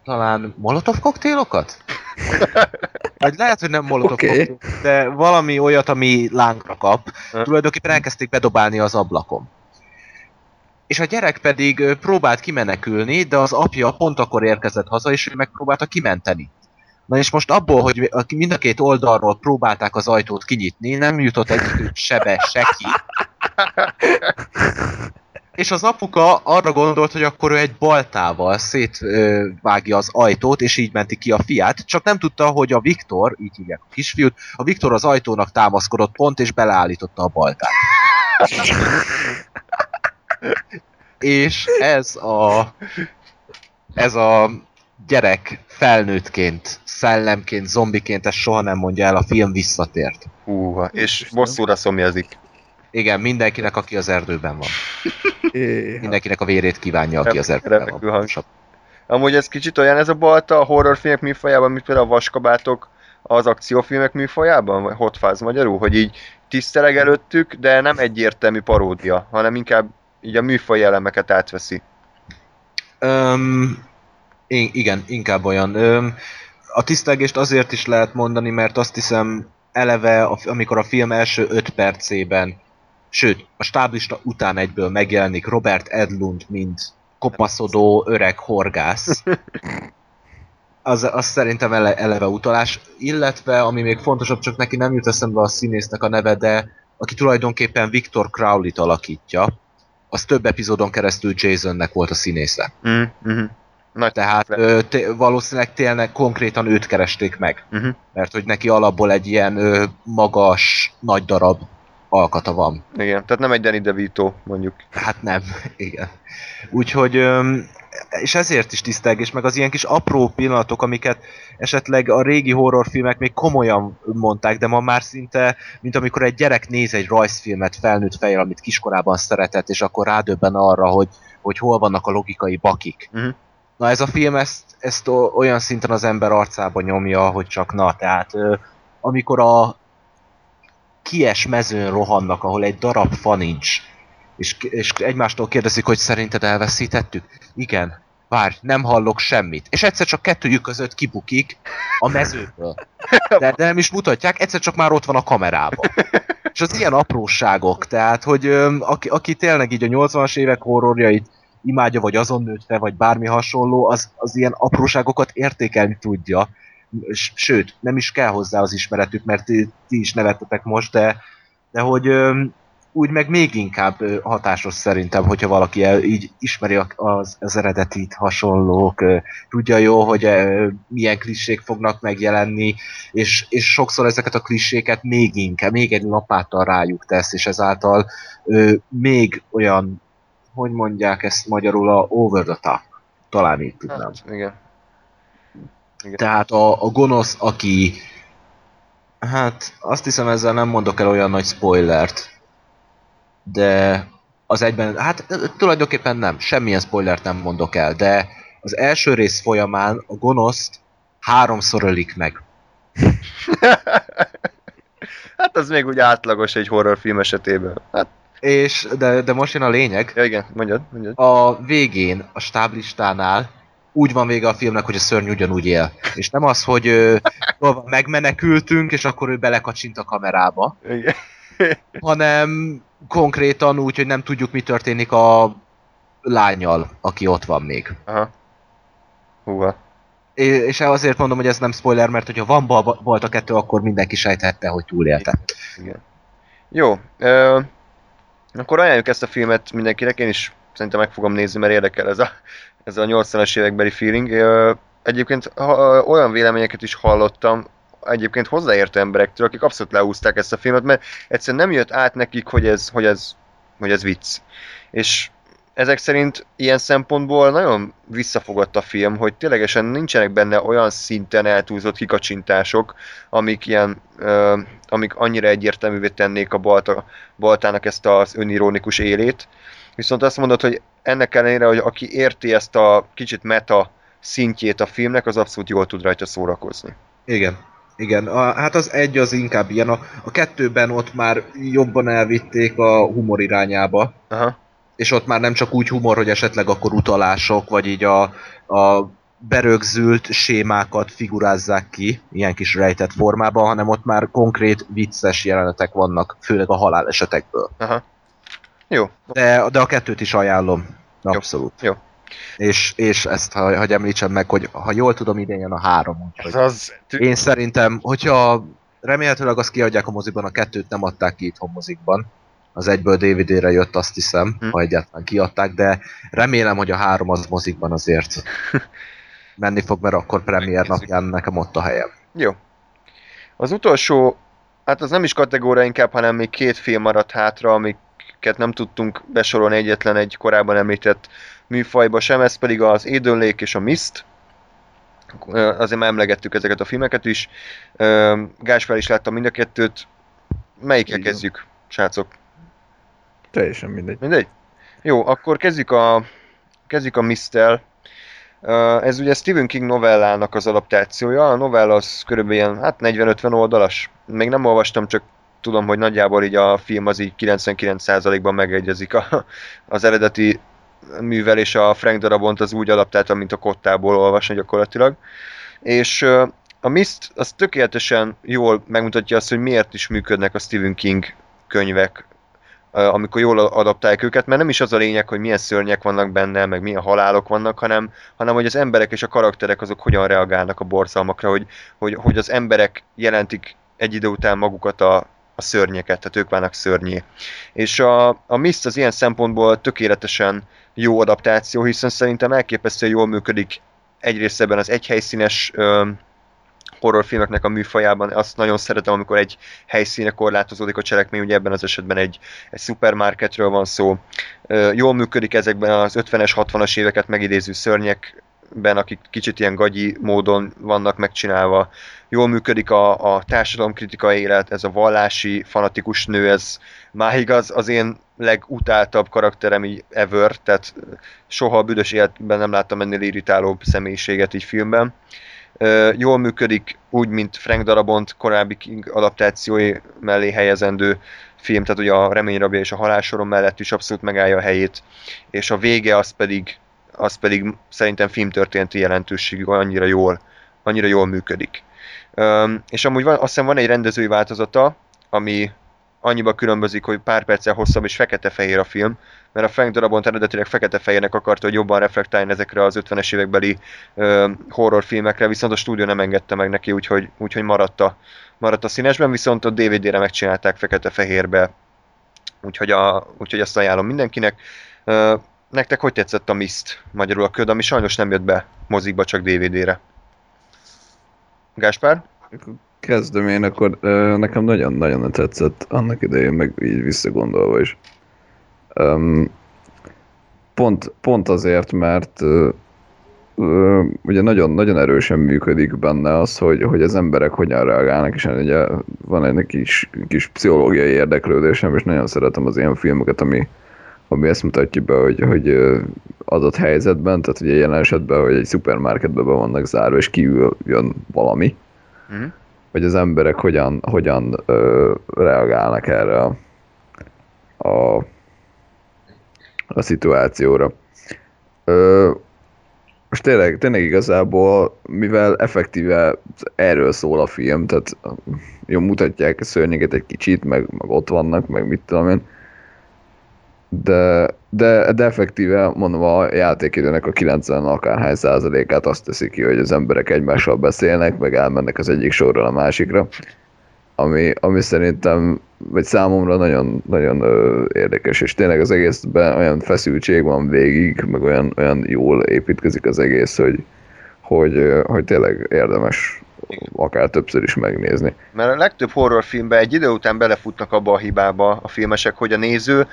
D: talán molotov koktélokat? Vagy lehet, hogy nem molotov okay. de valami olyat, ami lángra kap. Tulajdonképpen elkezdték bedobálni az ablakon. És a gyerek pedig próbált kimenekülni, de az apja pont akkor érkezett haza, és ő megpróbálta kimenteni. Na és most abból, hogy mind a két oldalról próbálták az ajtót kinyitni, nem jutott egy sebe se. És az apuka arra gondolt, hogy akkor ő egy baltával szétvágja az ajtót, és így menti ki a fiát, csak nem tudta, hogy a Viktor, így hívják a kisfiút, a Viktor az ajtónak támaszkodott pont, és beleállította a baltát. És ez a ez a gyerek felnőttként, szellemként, zombiként, ezt soha nem mondja el, a film visszatért.
B: Húha, és bosszúra szomjazik.
D: Igen, mindenkinek, aki az erdőben van. <laughs> Mindenkinek a vérét kívánja, aki az erdőben van.
B: Amúgy ez kicsit olyan ez a balta a horrorfilmek műfajában, mint például a vaskabátok az akciófilmek műfajában, vagy Hot Fuzz magyarul, hogy így tiszteleg előttük, de nem egyértelmű paródia, hanem inkább így a műfaj elemeket átveszi.
D: I- igen, inkább olyan. Öm, a tisztelgést azért is lehet mondani, mert azt hiszem eleve, amikor a film első 5 percében, sőt, a stáblista után egyből megjelenik Robert Edlund, mint kopaszodó öreg horgász. <laughs> Az, az szerintem ele, eleve utalás, illetve ami még fontosabb, csak neki nem jut eszembe a színésznek a neve, de aki tulajdonképpen Victor Crowley-t alakítja, az több epizódon keresztül Jasonnek volt a színésze.
B: Mm, mm Nagy
D: Tehát ö, té- valószínűleg tényleg konkrétan őt keresték meg.
B: Mhm.
D: Mert hogy neki alapból egy ilyen ö, magas, nagy darab alkata van.
B: Igen, tehát nem egy Danny DeVito, mondjuk.
D: Hát nem, igen. Úgyhogy, és ezért is tisztelgés, meg az ilyen kis apró pillanatok, amiket esetleg a régi horrorfilmek még komolyan mondták, de ma már szinte, mint amikor egy gyerek néz egy rajzfilmet felnőtt fejjel, amit kiskorában szeretett, és akkor rádöbben arra, hogy, hogy hol vannak a logikai bakik.
B: Mhm.
D: Na ez a film ezt, ezt olyan szinten az ember arcába nyomja, hogy csak na, tehát amikor a kies mezőn rohannak, ahol egy darab fa nincs, és, és egymástól kérdezik, hogy szerinted elveszítettük? Igen. Várj, nem hallok semmit. És egyszer csak kettőjük között kibukik a mezőből. De, de nem is mutatják, egyszer csak már ott van a kamerában. És az ilyen apróságok, tehát, hogy öm, aki, aki tényleg így a 80-as évek horrorjait imádja, vagy azon nőtt fel, vagy bármi hasonló, az, az ilyen apróságokat értékelni tudja. Sőt, nem is kell hozzá az ismeretük, mert ti, ti is nevettetek most, de, de hogy öm, úgy meg még inkább hatásos szerintem, hogyha valaki el, így ismeri az, az eredetit, hasonlók, tudja jó, hogy milyen klisék fognak megjelenni, és, és sokszor ezeket a kliséket még inkább, még egy lapáttal rájuk tesz, és ezáltal még olyan, hogy mondják ezt magyarul, a over the top. Talán így tudnám.
B: Hát, igen.
D: Tehát a, a gonosz, aki... Hát azt hiszem ezzel nem mondok el olyan nagy spoilert, de az egyben, hát tulajdonképpen nem, semmilyen spoilert nem mondok el, de az első rész folyamán a gonoszt háromszor ölik meg. <laughs>
B: hát az még úgy átlagos egy horrorfilm esetében. Hát,
D: És, de, de most jön a lényeg,
B: ja igen, mondjad, mondjad.
D: a végén, a stáblistánál úgy van vége a filmnek, hogy a szörny ugyanúgy él. És nem az, hogy ö, megmenekültünk, és akkor ő belekacsint a kamerába,
B: Igen.
D: hanem konkrétan úgy, hogy nem tudjuk, mi történik a lányjal, aki ott van még.
B: Aha. Húha.
D: És azért mondom, hogy ez nem spoiler, mert hogyha van bal- volt a kettő, akkor mindenki sejthette, hogy túlélte.
B: Igen. Jó. Ö, akkor ajánljuk ezt a filmet mindenkinek, én is szerintem meg fogom nézni, mert érdekel ez a, ez a 80-as évekbeli feeling. Ö, egyébként ha, olyan véleményeket is hallottam, egyébként hozzáértő emberektől, akik abszolút leúzták ezt a filmet, mert egyszerűen nem jött át nekik, hogy ez, hogy ez, hogy ez vicc. És ezek szerint ilyen szempontból nagyon visszafogott a film, hogy ténylegesen nincsenek benne olyan szinten eltúlzott kikacsintások, amik ilyen, ö, amik annyira egyértelművé tennék a Balta, Baltának ezt az önironikus élét. Viszont azt mondod, hogy ennek ellenére, hogy aki érti ezt a kicsit meta szintjét a filmnek, az abszolút jól tud rajta szórakozni.
D: Igen. Igen, a, hát az egy az inkább ilyen, a, a kettőben ott már jobban elvitték a humor irányába,
B: Aha.
D: és ott már nem csak úgy humor, hogy esetleg akkor utalások, vagy így a, a berögzült sémákat figurázzák ki, ilyen kis rejtett formában, hanem ott már konkrét vicces jelenetek vannak, főleg a halálesetekből.
B: Aha. Jó.
D: De, de a kettőt is ajánlom. Abszolút.
B: Jó.
D: És, és ezt, ha, hogy említsem meg, hogy ha jól tudom, idén jön a három, úgyhogy
B: az...
D: én szerintem, hogyha remélhetőleg azt kiadják a moziban, a kettőt nem adták ki itthon mozikban. Az egyből DVD-re jött, azt hiszem,
B: Hm.
D: ha egyáltalán kiadták, de remélem, hogy a három az mozikban azért <laughs> menni fog, mert akkor premier napján nekem ott a helyem.
B: Jó. Az utolsó, hát az nem is kategória inkább, hanem még két film maradt hátra, amiket nem tudtunk besorolni egyetlen egy korábban említett műfajba sem, ez pedig az Eden Lake és a Mist. Azért már emlegettük ezeket a filmeket is. Gáspár is látta mind a kettőt. Melyikkel kezdjük, srácok?
C: Teljesen mindegy.
B: Mindegy? Jó, akkor kezdjük a, kezdjük a Mist-tel. Uh, ez ugye Stephen King novellának az adaptációja. A novella az körülbelül ilyen, hát 40-50 oldalas. Még nem olvastam, csak tudom, hogy nagyjából így a film az így 99%-ban megegyezik a, az eredeti művel, és a Frank Darabont az úgy adaptálta, mint a kottából olvasni gyakorlatilag. És a Mist az tökéletesen jól megmutatja azt, hogy miért is működnek a Stephen King könyvek, amikor jól adaptálják őket, mert nem is az a lényeg, hogy milyen szörnyek vannak benne, meg milyen halálok vannak, hanem, hanem hogy az emberek és a karakterek azok hogyan reagálnak a borzalmakra, hogy, hogy, hogy az emberek jelentik egy idő után magukat a, a szörnyeket, tehát ők válnak szörnyé. És a, a Mist az ilyen szempontból tökéletesen jó adaptáció, hiszen szerintem elképesztően jól működik egyrészt ebben az egyhelyszínes horrorfilmeknek a műfajában. Azt nagyon szeretem, amikor egy helyszíne korlátozódik a cselekmény, ugye ebben az esetben egy, egy szupermarketről van szó. Jól működik ezekben az 50-es, 60-as éveket megidéző szörnyekben, akik kicsit ilyen gagyi módon vannak megcsinálva. Jól működik a, a társadalomkritikai élet, ez a vallási, fanatikus nő, ez máig az, az én legutáltabb karakterem így ever, tehát soha a büdös életben nem láttam ennél irritálóbb személyiséget így filmben. Jól működik úgy, mint Frank Darabont korábbi King adaptációi mellé helyezendő film, tehát ugye a Reményrabja és a Halálsoron mellett is abszolút megállja a helyét, és a vége az pedig, az pedig szerintem filmtörténeti jelentőségű, annyira jól, annyira jól működik. És amúgy van, azt hiszem van egy rendezői változata, ami annyiba különbözik, hogy pár perccel hosszabb és fekete-fehér a film, mert a Frank Darabont eredetileg fekete-fehérnek akarta, hogy jobban reflektáljon ezekre az 50-es évekbeli horrorfilmekre, viszont a stúdió nem engedte meg neki, úgyhogy, úgyhogy maradt, a, maradt a színesben, viszont a DVD-re megcsinálták fekete-fehérbe, úgyhogy, a, úgyhogy azt ajánlom mindenkinek. Uh, nektek hogy tetszett a Mist, magyarul a köd, ami sajnos nem jött be mozikba, csak DVD-re? Gáspár?
C: kezdem én, akkor nekem nagyon-nagyon tetszett annak idején, meg így visszagondolva is. Um, pont, pont azért, mert uh, ugye nagyon, nagyon erősen működik benne az, hogy, hogy az emberek hogyan reagálnak, és ugye van egy kis, kis pszichológiai érdeklődésem, és nagyon szeretem az ilyen filmeket, ami, ami ezt mutatja be, hogy, hogy adott helyzetben, tehát ugye jelen esetben, hogy egy szupermarketben be vannak zárva, és kívül jön valami, mm hogy az emberek hogyan, hogyan ö, reagálnak erre a, a, a szituációra. Ö, most tényleg, tényleg igazából, mivel effektíve erről szól a film, tehát jó mutatják a szörnyeket egy kicsit, meg, meg ott vannak, meg mit tudom én, de, de, de effektíve mondom a játékidőnek a 90 akárhány százalékát azt teszi ki, hogy az emberek egymással beszélnek, meg elmennek az egyik sorról a másikra, ami, ami szerintem, vagy számomra nagyon, nagyon ö, érdekes, és tényleg az egészben olyan feszültség van végig, meg olyan, olyan jól építkezik az egész, hogy, hogy, hogy tényleg érdemes akár többször is megnézni.
B: Mert a legtöbb horrorfilmben egy idő után belefutnak abba a hibába a filmesek, hogy a néző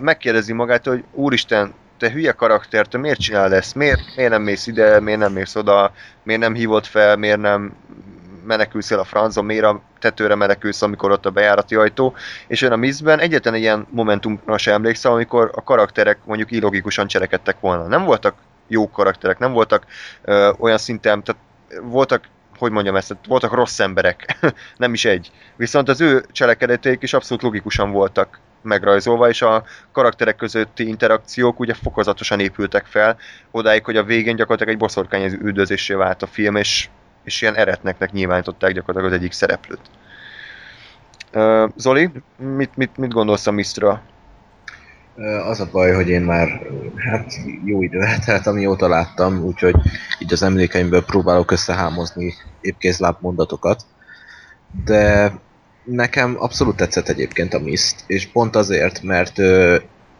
B: megkérdezi magát, hogy úristen, te hülye karakter, te miért csinálod ezt? Miért, miért nem mész ide, miért nem mész oda, miért nem hívod fel, miért nem menekülsz el a francon, miért a tetőre menekülsz, amikor ott a bejárati ajtó, és ön a Mizben egyetlen ilyen momentumra sem emlékszem, amikor a karakterek mondjuk illogikusan cselekedtek volna. Nem voltak jó karakterek, nem voltak ö, olyan szinten, tehát voltak hogy mondjam ezt, voltak rossz emberek, <laughs> nem is egy. Viszont az ő cselekedeteik is abszolút logikusan voltak megrajzolva, és a karakterek közötti interakciók ugye fokozatosan épültek fel, odáig, hogy a végén gyakorlatilag egy boszorkány üldözésé vált a film, és, és ilyen eretneknek nyilvánították gyakorlatilag az egyik szereplőt. Zoli, mit, mit, mit gondolsz a Mistről?
D: Az a baj, hogy én már hát jó idő eltelt, amióta láttam, úgyhogy így az emlékeimből próbálok összehámozni épkézláb mondatokat. De nekem abszolút tetszett egyébként a Mist, és pont azért, mert ö,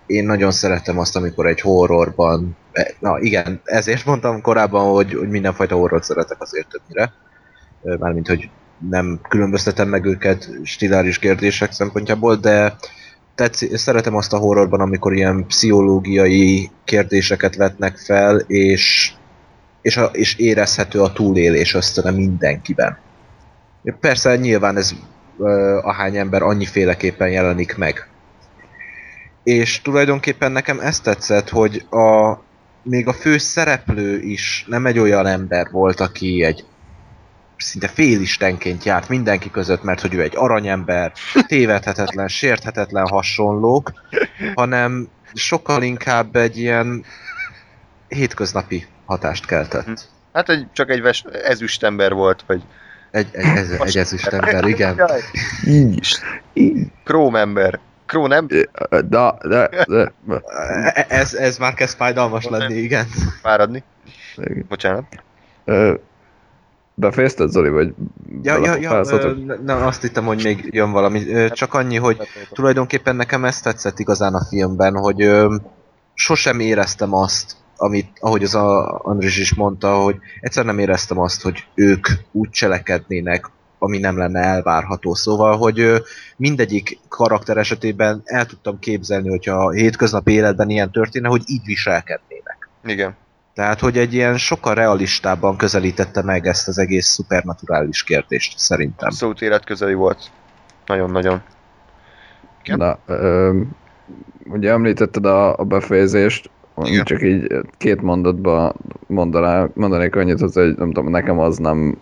D: én nagyon szeretem azt, amikor egy horrorban, e, na igen, ezért mondtam korábban, hogy, hogy mindenfajta horrort szeretek azért többnyire, mármint, hogy nem különböztetem meg őket stiláris kérdések szempontjából, de tetszik, szeretem azt a horrorban, amikor ilyen pszichológiai kérdéseket vetnek fel, és, és, a, és érezhető a túlélés ösztöne mindenkiben. Persze nyilván ez ahány ember annyiféleképpen jelenik meg. És tulajdonképpen nekem ezt tetszett, hogy a, még a fő szereplő is nem egy olyan ember volt, aki egy szinte félistenként járt mindenki között, mert hogy ő egy aranyember, tévedhetetlen, sérthetetlen hasonlók, hanem sokkal inkább egy ilyen hétköznapi hatást keltett.
B: Hát egy, csak egy ves, ezüstember volt, vagy
D: egy, egy, ez, egy ezüstember, igen.
B: Króm ember. Kró nem?
C: Da, de, de.
D: Ez, ez már kezd fájdalmas lenni, igen.
B: Fáradni. Bocsánat.
C: Befejezted, Zoli, vagy
D: Ja, ja, ja, ö, na, azt hittem, hogy még jön valami. Csak annyi, hogy tulajdonképpen nekem ezt tetszett igazán a filmben, hogy ö, sosem éreztem azt, amit, ahogy az a Andris is mondta, hogy egyszer nem éreztem azt, hogy ők úgy cselekednének, ami nem lenne elvárható. Szóval, hogy mindegyik karakter esetében el tudtam képzelni, hogyha a hétköznapi életben ilyen történne, hogy így viselkednének.
B: Igen.
D: Tehát, hogy egy ilyen sokkal realistában közelítette meg ezt az egész szupernaturális kérdést, szerintem.
B: Abszolút életközeli volt. Nagyon-nagyon.
C: Na, ö, ugye említetted a, a befejezést,
B: Igen.
C: csak így két mondatba mondaná, mondanék annyit, hogy nem tudom, nekem az nem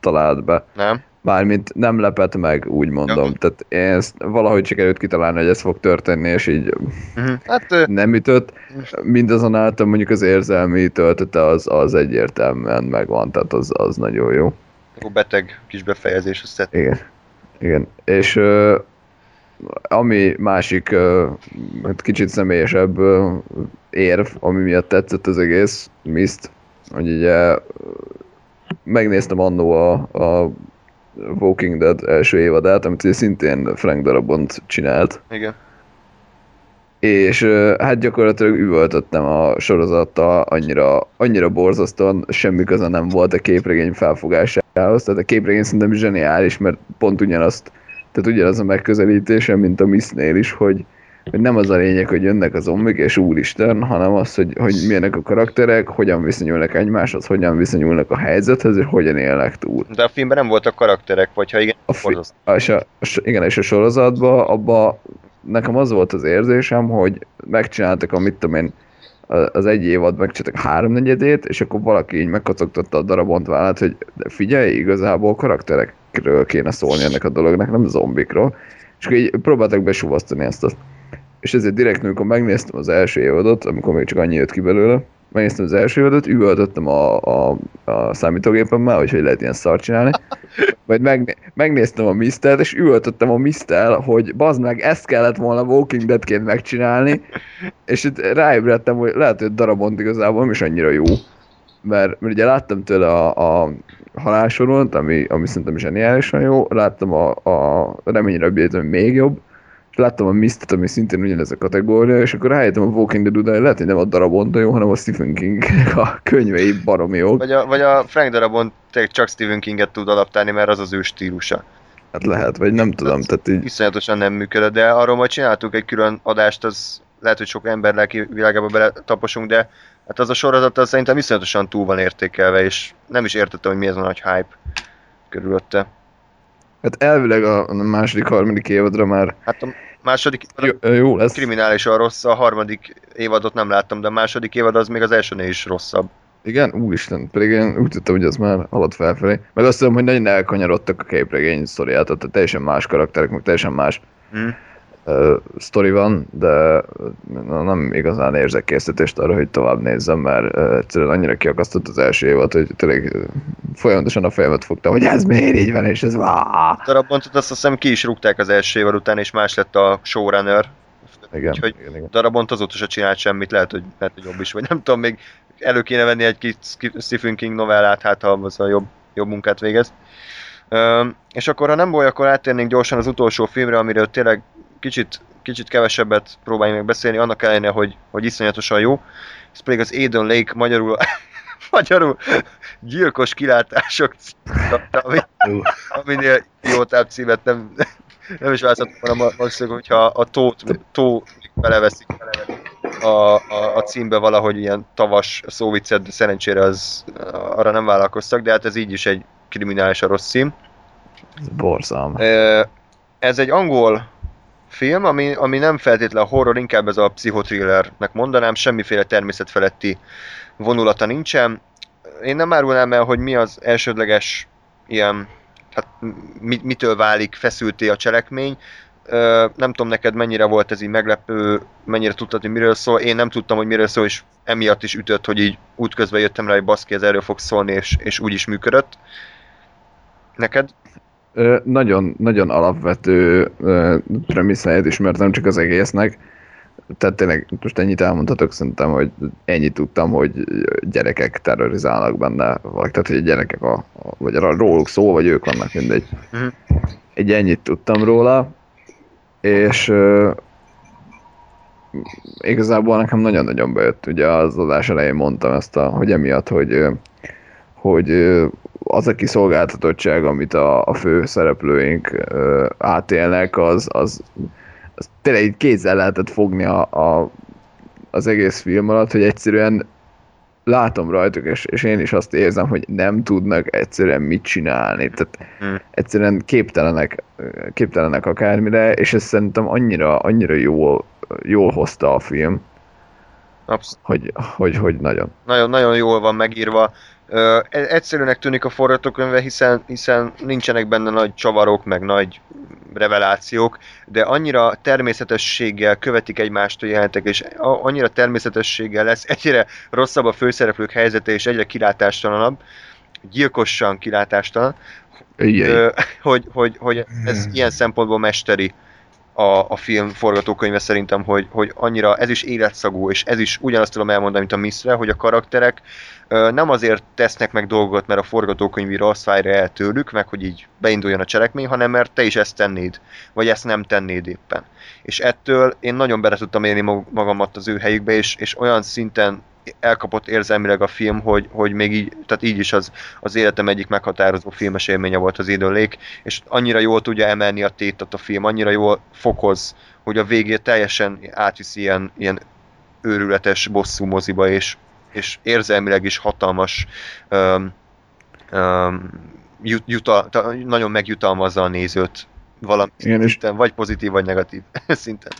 C: talált be.
B: Nem?
C: Mármint nem lepett meg, úgy mondom.
B: Ja.
C: Tehát én ezt valahogy sikerült kitalálni, hogy ez fog történni, és így
B: Uh-huh. Hát
C: nem ütött. Mindazonáltal mondjuk az érzelmi töltete az, az egyértelműen megvan, tehát az, az nagyon jó.
B: jó beteg kis befejezés, azt tett.
C: Igen. Igen. És ami másik hát kicsit személyesebb érv, ami miatt tetszett az egész Mist, hogy ugye megnéztem annó a, a Walking Dead első évadát, amit ugye szintén Frank Darabont csinált,
B: Igen.
C: és hát gyakorlatilag üvöltöttem a sorozattal, annyira, annyira borzasztóan semmi köze nem volt a képregény felfogásához, tehát a képregény szerintem zseniális, mert pont ugyanazt, tehát ugyanaz a megközelítése, mint a Mistnél is, hogy, hogy nem az a lényeg, hogy jönnek a zombik, és úristen, hanem az, hogy, hogy milyenek a karakterek, hogyan viszonyulnak egymáshoz, hogyan viszonyulnak a helyzethez, és hogyan élnek túl.
B: De a filmben nem voltak karakterek, vagy ha igen,
C: A fi- és a, igen, és a sorozatban abba nekem az volt az érzésem, hogy megcsináltak a mit tudom én, az egy évad megcsináltak háromnegyedét, és akkor valaki így megkacogtatta a darabont vállát, hogy figyelj, igazából karakterekről kéne szólni ennek a dolognak, nem zombikról. És akkor így próbáltak besuvasztani ezt a... És ezért direkt, amikor megnéztem az első évadot, amikor még csak annyi jött ki belőle, megnéztem az első évadot, üvöltöttem a, a, a számítógépemmel, hogy hogy lehet ilyen szart csinálni. Majd megné- megnéztem a Misztert, és üvöltöttem a Misztel, hogy bazd meg, ezt kellett volna Walking Deadként megcsinálni, és itt ráébredtem, hogy lehet, hogy darabont igazából nem is annyira jó. Mert, mert ugye láttam tőle a, a halálsoront, ami, ami szerintem zseniálisan jó, láttam a, a reményre ami még jobb, láttam a Mistet, ami szintén ugyanez a kategória, és akkor rájöttem a Walking Dead után, hogy lehet, hogy nem a darabont jó, hanem a Stephen King a könyvei baromi jók.
B: Vagy a, vagy a Frank darabon csak Stephen Kinget tud adaptálni, mert az az ő stílusa.
C: Hát lehet, vagy nem tudom, tehát így
B: Iszonyatosan nem működött, de arról majd csináltuk egy külön adást, az lehet, hogy sok ember lelki világába bele taposunk, de hát az a sorozat az szerintem iszonyatosan túl van értékelve, és nem is értettem, hogy mi ez a nagy hype körülötte.
C: Hát elvileg a a második, harmadik évadra már
B: Hát a második
C: jó, jó lesz.
B: kriminálisan rossz, a harmadik évadot nem láttam, de a második évad az még az elsőnél is rosszabb.
C: Igen, úristen, pedig én úgy tudtam, hogy az már halad felfelé. Meg azt tudom, hogy nagyon elkanyarodtak a képregény sztoriát, tehát teljesen más karakterek, meg teljesen más
B: Hm.
C: Uh, sztori van, de na, nem igazán érzek készítést arra, hogy tovább nézzem, mert uh, egyszerűen annyira kiakasztott az első évad, hogy tényleg uh, folyamatosan a fejemet fogta, hogy ez miért így van, és ez vá.
B: Darabontot azt hiszem ki is rúgták az első évad után, és más lett a showrunner.
C: Igen,
B: Úgyhogy
C: igen, igen.
B: Darabont azóta se csinált semmit, lehet, hogy, lehet, hogy jobb is, vagy nem tudom, még elő kéne venni egy kis Stephen King novellát, hát ha az a jobb, jobb munkát végez. Üm, és akkor, ha nem baj, akkor áttérnénk gyorsan az utolsó filmre, amiről tényleg kicsit, kicsit kevesebbet próbáljunk meg beszélni, annak ellenére, hogy, hogy iszonyatosan jó. Ez pedig az Eden Lake, magyarul, <laughs> magyarul gyilkos kilátások, ami, aminél jó címet nem, nem is választottam volna valószínűleg, hogyha a tót, tó beleveszik a, a, a címbe valahogy ilyen tavas szóviccet, de szerencsére az arra nem vállalkoztak, de hát ez így is egy kriminális a rossz cím.
C: Ez borzalma.
B: Ö, Ez egy angol film, ami, ami nem feltétlenül horror, inkább ez a pszichothrillernek mondanám, semmiféle természetfeletti vonulata nincsen. Én nem árulnám el, hogy mi az elsődleges ilyen, hát mi, mitől válik feszülté a cselekmény. Nem tudom neked mennyire volt ez így meglepő, mennyire tudtad, hogy miről szól. Én nem tudtam, hogy miről szól, és emiatt is ütött, hogy így útközben jöttem rá, hogy baszki, ez erről fog szólni, és, és úgy is működött. Neked?
C: Ö, nagyon, nagyon alapvető premisszáját ismertem csak az egésznek. Tehát tényleg most ennyit elmondhatok, szerintem, hogy ennyit tudtam, hogy gyerekek terrorizálnak benne, vagy tehát, hogy a gyerekek, a, a, vagy a, róluk szó, vagy ők vannak, mindegy.
B: Mhm.
C: Egy ennyit tudtam róla, és ö, igazából nekem nagyon-nagyon bejött. Ugye az adás elején mondtam ezt, a, hogy emiatt, hogy, hogy az a kiszolgáltatottság, amit a, a fő szereplőink ö, átélnek, az, az, az tényleg így kézzel lehetett fogni a, a, az egész film alatt, hogy egyszerűen látom rajtuk, és, és én is azt érzem, hogy nem tudnak egyszerűen mit csinálni. Tehát
B: Hmm.
C: egyszerűen képtelenek, képtelenek akármire, és ez szerintem annyira, annyira jól, jól hozta a film,
B: Absz-
C: hogy, hogy, hogy nagyon.
B: nagyon, nagyon jól van megírva. E- egyszerűnek tűnik a forgatókönyve, hiszen, hiszen nincsenek benne nagy csavarok, meg nagy revelációk, de annyira természetességgel követik egymást a jelentek, és annyira természetességgel lesz egyre rosszabb a főszereplők helyzete, és egyre kilátástalanabb, gyilkosan kilátástalan, hogy, hogy, hogy ez ilyen szempontból mesteri a, a film forgatókönyve szerintem, hogy, hogy annyira ez is életszagú, és ez is ugyanazt tudom elmondani, mint a Miszre, hogy a karakterek ö, nem azért tesznek meg dolgot, mert a forgatókönyvíró azt várja el tőlük, meg hogy így beinduljon a cselekmény, hanem mert te is ezt tennéd, vagy ezt nem tennéd éppen. És ettől én nagyon bele tudtam élni mag- magamat az ő helyükbe, és, és olyan szinten elkapott érzelmileg a film, hogy, hogy még így, tehát így is az, az életem egyik meghatározó filmes élménye volt az Idollék, és annyira jól tudja emelni a tétet a film, annyira jól fokoz, hogy a végén teljesen átviszi ilyen, ilyen őrületes bosszú moziba, és, és érzelmileg is hatalmas um, um, jut, juta, ta- nagyon megjutalmazza a nézőt valami
C: Igen, és
B: szinten, vagy pozitív, vagy negatív <laughs> szinten.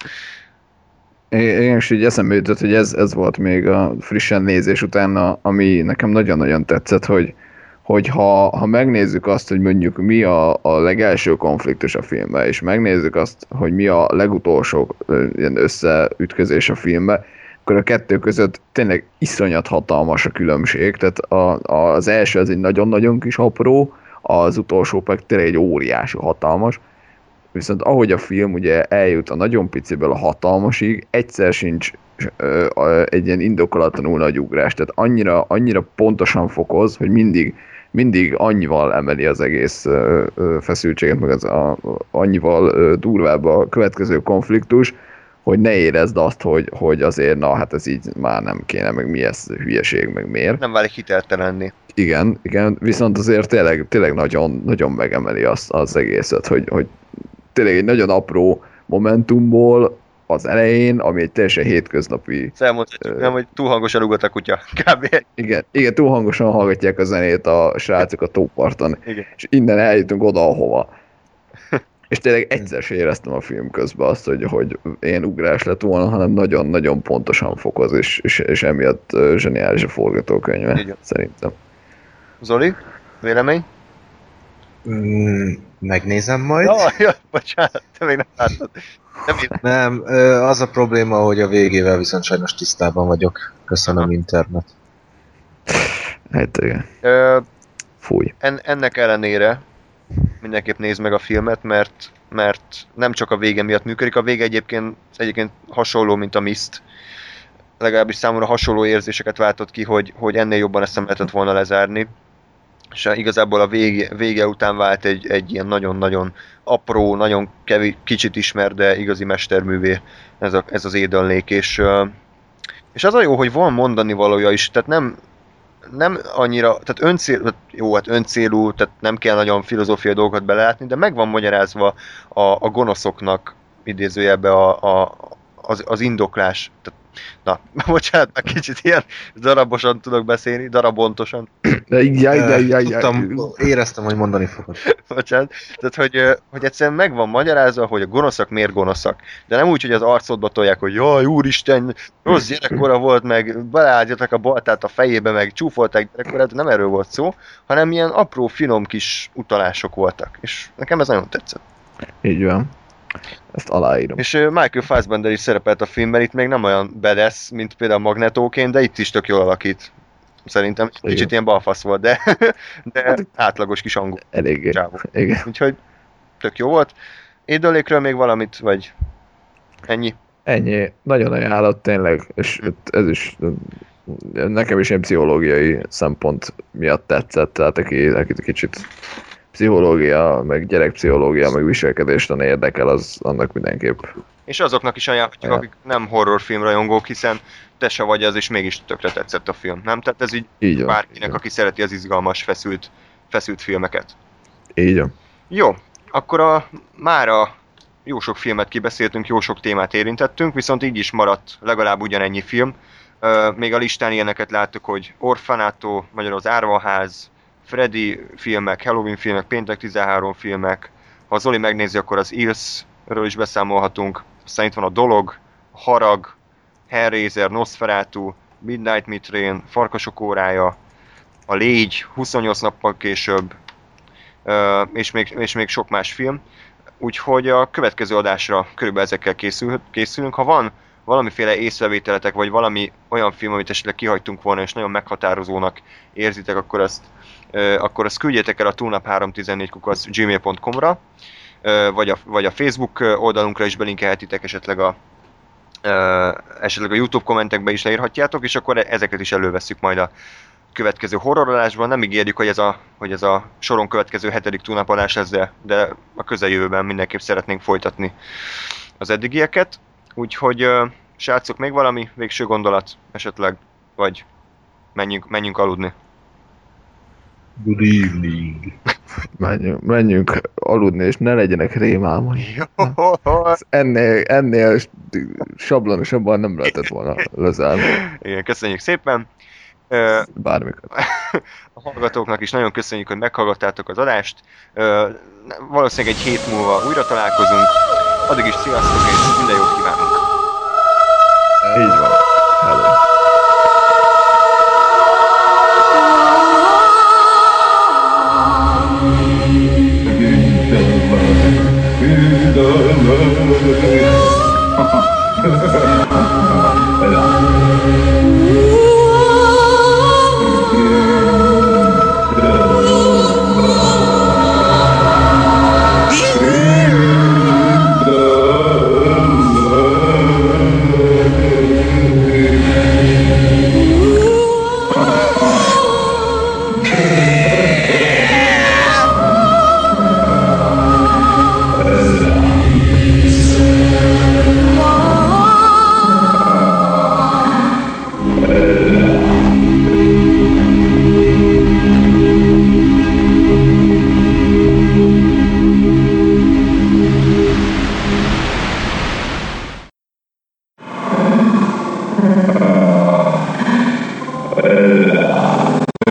C: Én is így eszembe jutott, hogy ez, ez volt még a frissen nézés után, ami nekem nagyon-nagyon tetszett, hogy, hogy ha, ha megnézzük azt, hogy mondjuk mi a, a legelső konfliktus a filmben, és megnézzük azt, hogy mi a legutolsó ilyen összeütközés a filmben, akkor a kettő között tényleg iszonyat hatalmas a különbség, tehát a, a, az első az egy nagyon-nagyon kis apró, az utolsó pedig tényleg egy óriási hatalmas, viszont ahogy a film ugye eljut a nagyon piciből a hatalmasig, egyszer sincs ö, ö, egy ilyen indokolatlanul nagy ugrás, tehát annyira, annyira pontosan fokoz, hogy mindig, mindig annyival emeli az egész ö, ö, feszültséget, meg az a, annyival ö, durvább a következő konfliktus, hogy ne érezd azt, hogy, hogy azért, na hát ez így már nem kéne, meg mi ez hülyeség, meg miért.
B: Nem válik hiteltelenni.
C: Igen, igen, viszont azért tényleg, tényleg nagyon, nagyon megemeli azt, az egészet, hogy, hogy tényleg egy nagyon apró momentumból az elején, ami egy teljesen hétköznapi,
B: elmondhatjuk,
C: Ö.
B: nem, hogy túl hangosan ugrott a kutya. Kb.
C: igen, igen, túl hangosan hallgatják a zenét a srácok a tóparton,
B: Igen.
C: és innen eljutunk oda, ahova. <laughs> És tényleg egyszer se éreztem a film közben azt, hogy, hogy én ugrás lett volna, hanem nagyon-nagyon pontosan fokoz, és, és, és emiatt zseniális a forgatókönyve,
B: Igen.
C: szerintem.
B: Zoli, vélemény?
D: Mm, megnézem majd.
B: Ja, ja, bocsánat, te még nem láttad. Nem
D: Nem, az a probléma, hogy a végével viszont sajnos tisztában vagyok. Köszönöm internet.
C: Hát igen,
B: Ö,
C: fúj.
B: en, ennek ellenére mindenképp nézd meg a filmet, mert, mert nem csak a vége miatt működik, a vége egyébként, egyébként hasonló, mint a Mist. Legalábbis számomra hasonló érzéseket váltott ki, hogy, hogy ennél jobban ezt nem lehetett volna lezárni. És igazából a vége, vége után vált egy, egy ilyen nagyon-nagyon apró, nagyon kevés, kicsit ismer, de igazi mesterművé ez, a, ez az édonlék, és, és az a jó, hogy van mondani valója is, tehát nem, nem annyira, tehát öncél, tehát jó, hát öncélú, tehát nem kell nagyon filozófiai dolgokat belelátni, de meg van magyarázva a, a gonoszoknak idézőjelbe a, a, az, az indoklás. Tehát, na, <laughs> bocsánat, már kicsit ilyen darabosan tudok beszélni, darabontosan,
C: Jaj, jaj, jaj, jaj,
D: Tudtam,
C: jaj.
D: éreztem, hogy mondani fogod.
B: bocsánat. Tehát, hogy, hogy egyszerűen meg van magyarázva, hogy a gonoszak miért gonoszak. De nem úgy, hogy az arcodba tolják, hogy jaj, úristen, rossz gyerekkora volt, meg beleállítottak a baltát a fejébe, meg csúfolták gyerekkorát, nem erről volt szó, hanem ilyen apró, finom kis utalások voltak. És nekem ez nagyon tetszett.
C: Így van. Ezt aláírom.
B: És Michael Fassbender is szerepelt a filmben, itt még nem olyan bedesz, mint például Magnetóként, de itt is tök jól alakít. Szerintem kicsit
C: Igen.
B: ilyen balfasz volt, de, <laughs> de átlagos kis angol
C: Eléggé.
B: csávó.
C: Igen.
B: Úgyhogy tök jó volt. Édölékről még valamit, vagy ennyi?
C: Ennyi. Nagyon ajánlott tényleg, és ez is nekem is egy pszichológiai szempont miatt tetszett, tehát aki, akit kicsit pszichológia, meg gyerekpszichológia, meg viselkedéstan érdekel, az annak mindenképp.
B: És azoknak is ajánlhatjuk,
C: Ja.
B: akik nem horrorfilm rajongók, hiszen te se vagy az, és mégis tökre tetszett a film, nem? Tehát ez így
C: Így van.
B: bárkinek,
C: így
B: aki szereti az izgalmas, feszült, feszült filmeket.
C: Így van.
B: Jó, akkor a, mára jó sok filmet kibeszéltünk, jó sok témát érintettünk, viszont így is maradt legalább ugyanennyi film. Ö, még a listán ilyeneket láttuk, hogy Orfanato, magyarul az Árvaház, Freddy filmek, Halloween filmek, Péntek 13 filmek. Ha Zoli megnézi, akkor az Ills-ről is beszámolhatunk. Aztán itt van a Dolog, Harag, Hellraiser, Nosferatu, Midnight Mitrain, Farkasok órája, a Légy, 28 nappal később, és még, és még sok más film. Úgyhogy a következő adásra körülbelül ezekkel készül, készülünk. Ha van valamiféle észrevételetek, vagy valami olyan film, amit esetleg kihagytunk volna, és nagyon meghatározónak érzitek, akkor azt, akkor azt küldjétek el a túlnap314 kukac gmail.com-ra, vagy a, vagy a Facebook oldalunkra is belinkelhetitek esetleg a, esetleg a YouTube kommentekbe is leírhatjátok, és akkor ezeket is elővesszük majd a következő horrorolásban. Nem ígérjük, hogy ez a, hogy ez a soron következő hetedik túlnapolás lesz, de, de a közeljövőben mindenképp szeretnénk folytatni az eddigieket. Úgyhogy srácok, még valami végső gondolat esetleg, vagy menjünk, menjünk aludni.
D: Good evening.
C: Menjünk, menjünk aludni, és ne legyenek rémálmai.
B: Jó,
C: Ennél, ennél sablonosabban nem lehetett volna lezárni
B: Igen, köszönjük szépen.
C: Bármikor. <laughs>
B: a hallgatóknak is nagyon köszönjük, hogy meghallgattátok az adást. Valószínűleg egy hét múlva újra találkozunk. Addig is sziasztok, és minden jót kívánunk!
C: Így van. Hello.
E: Good <laughs>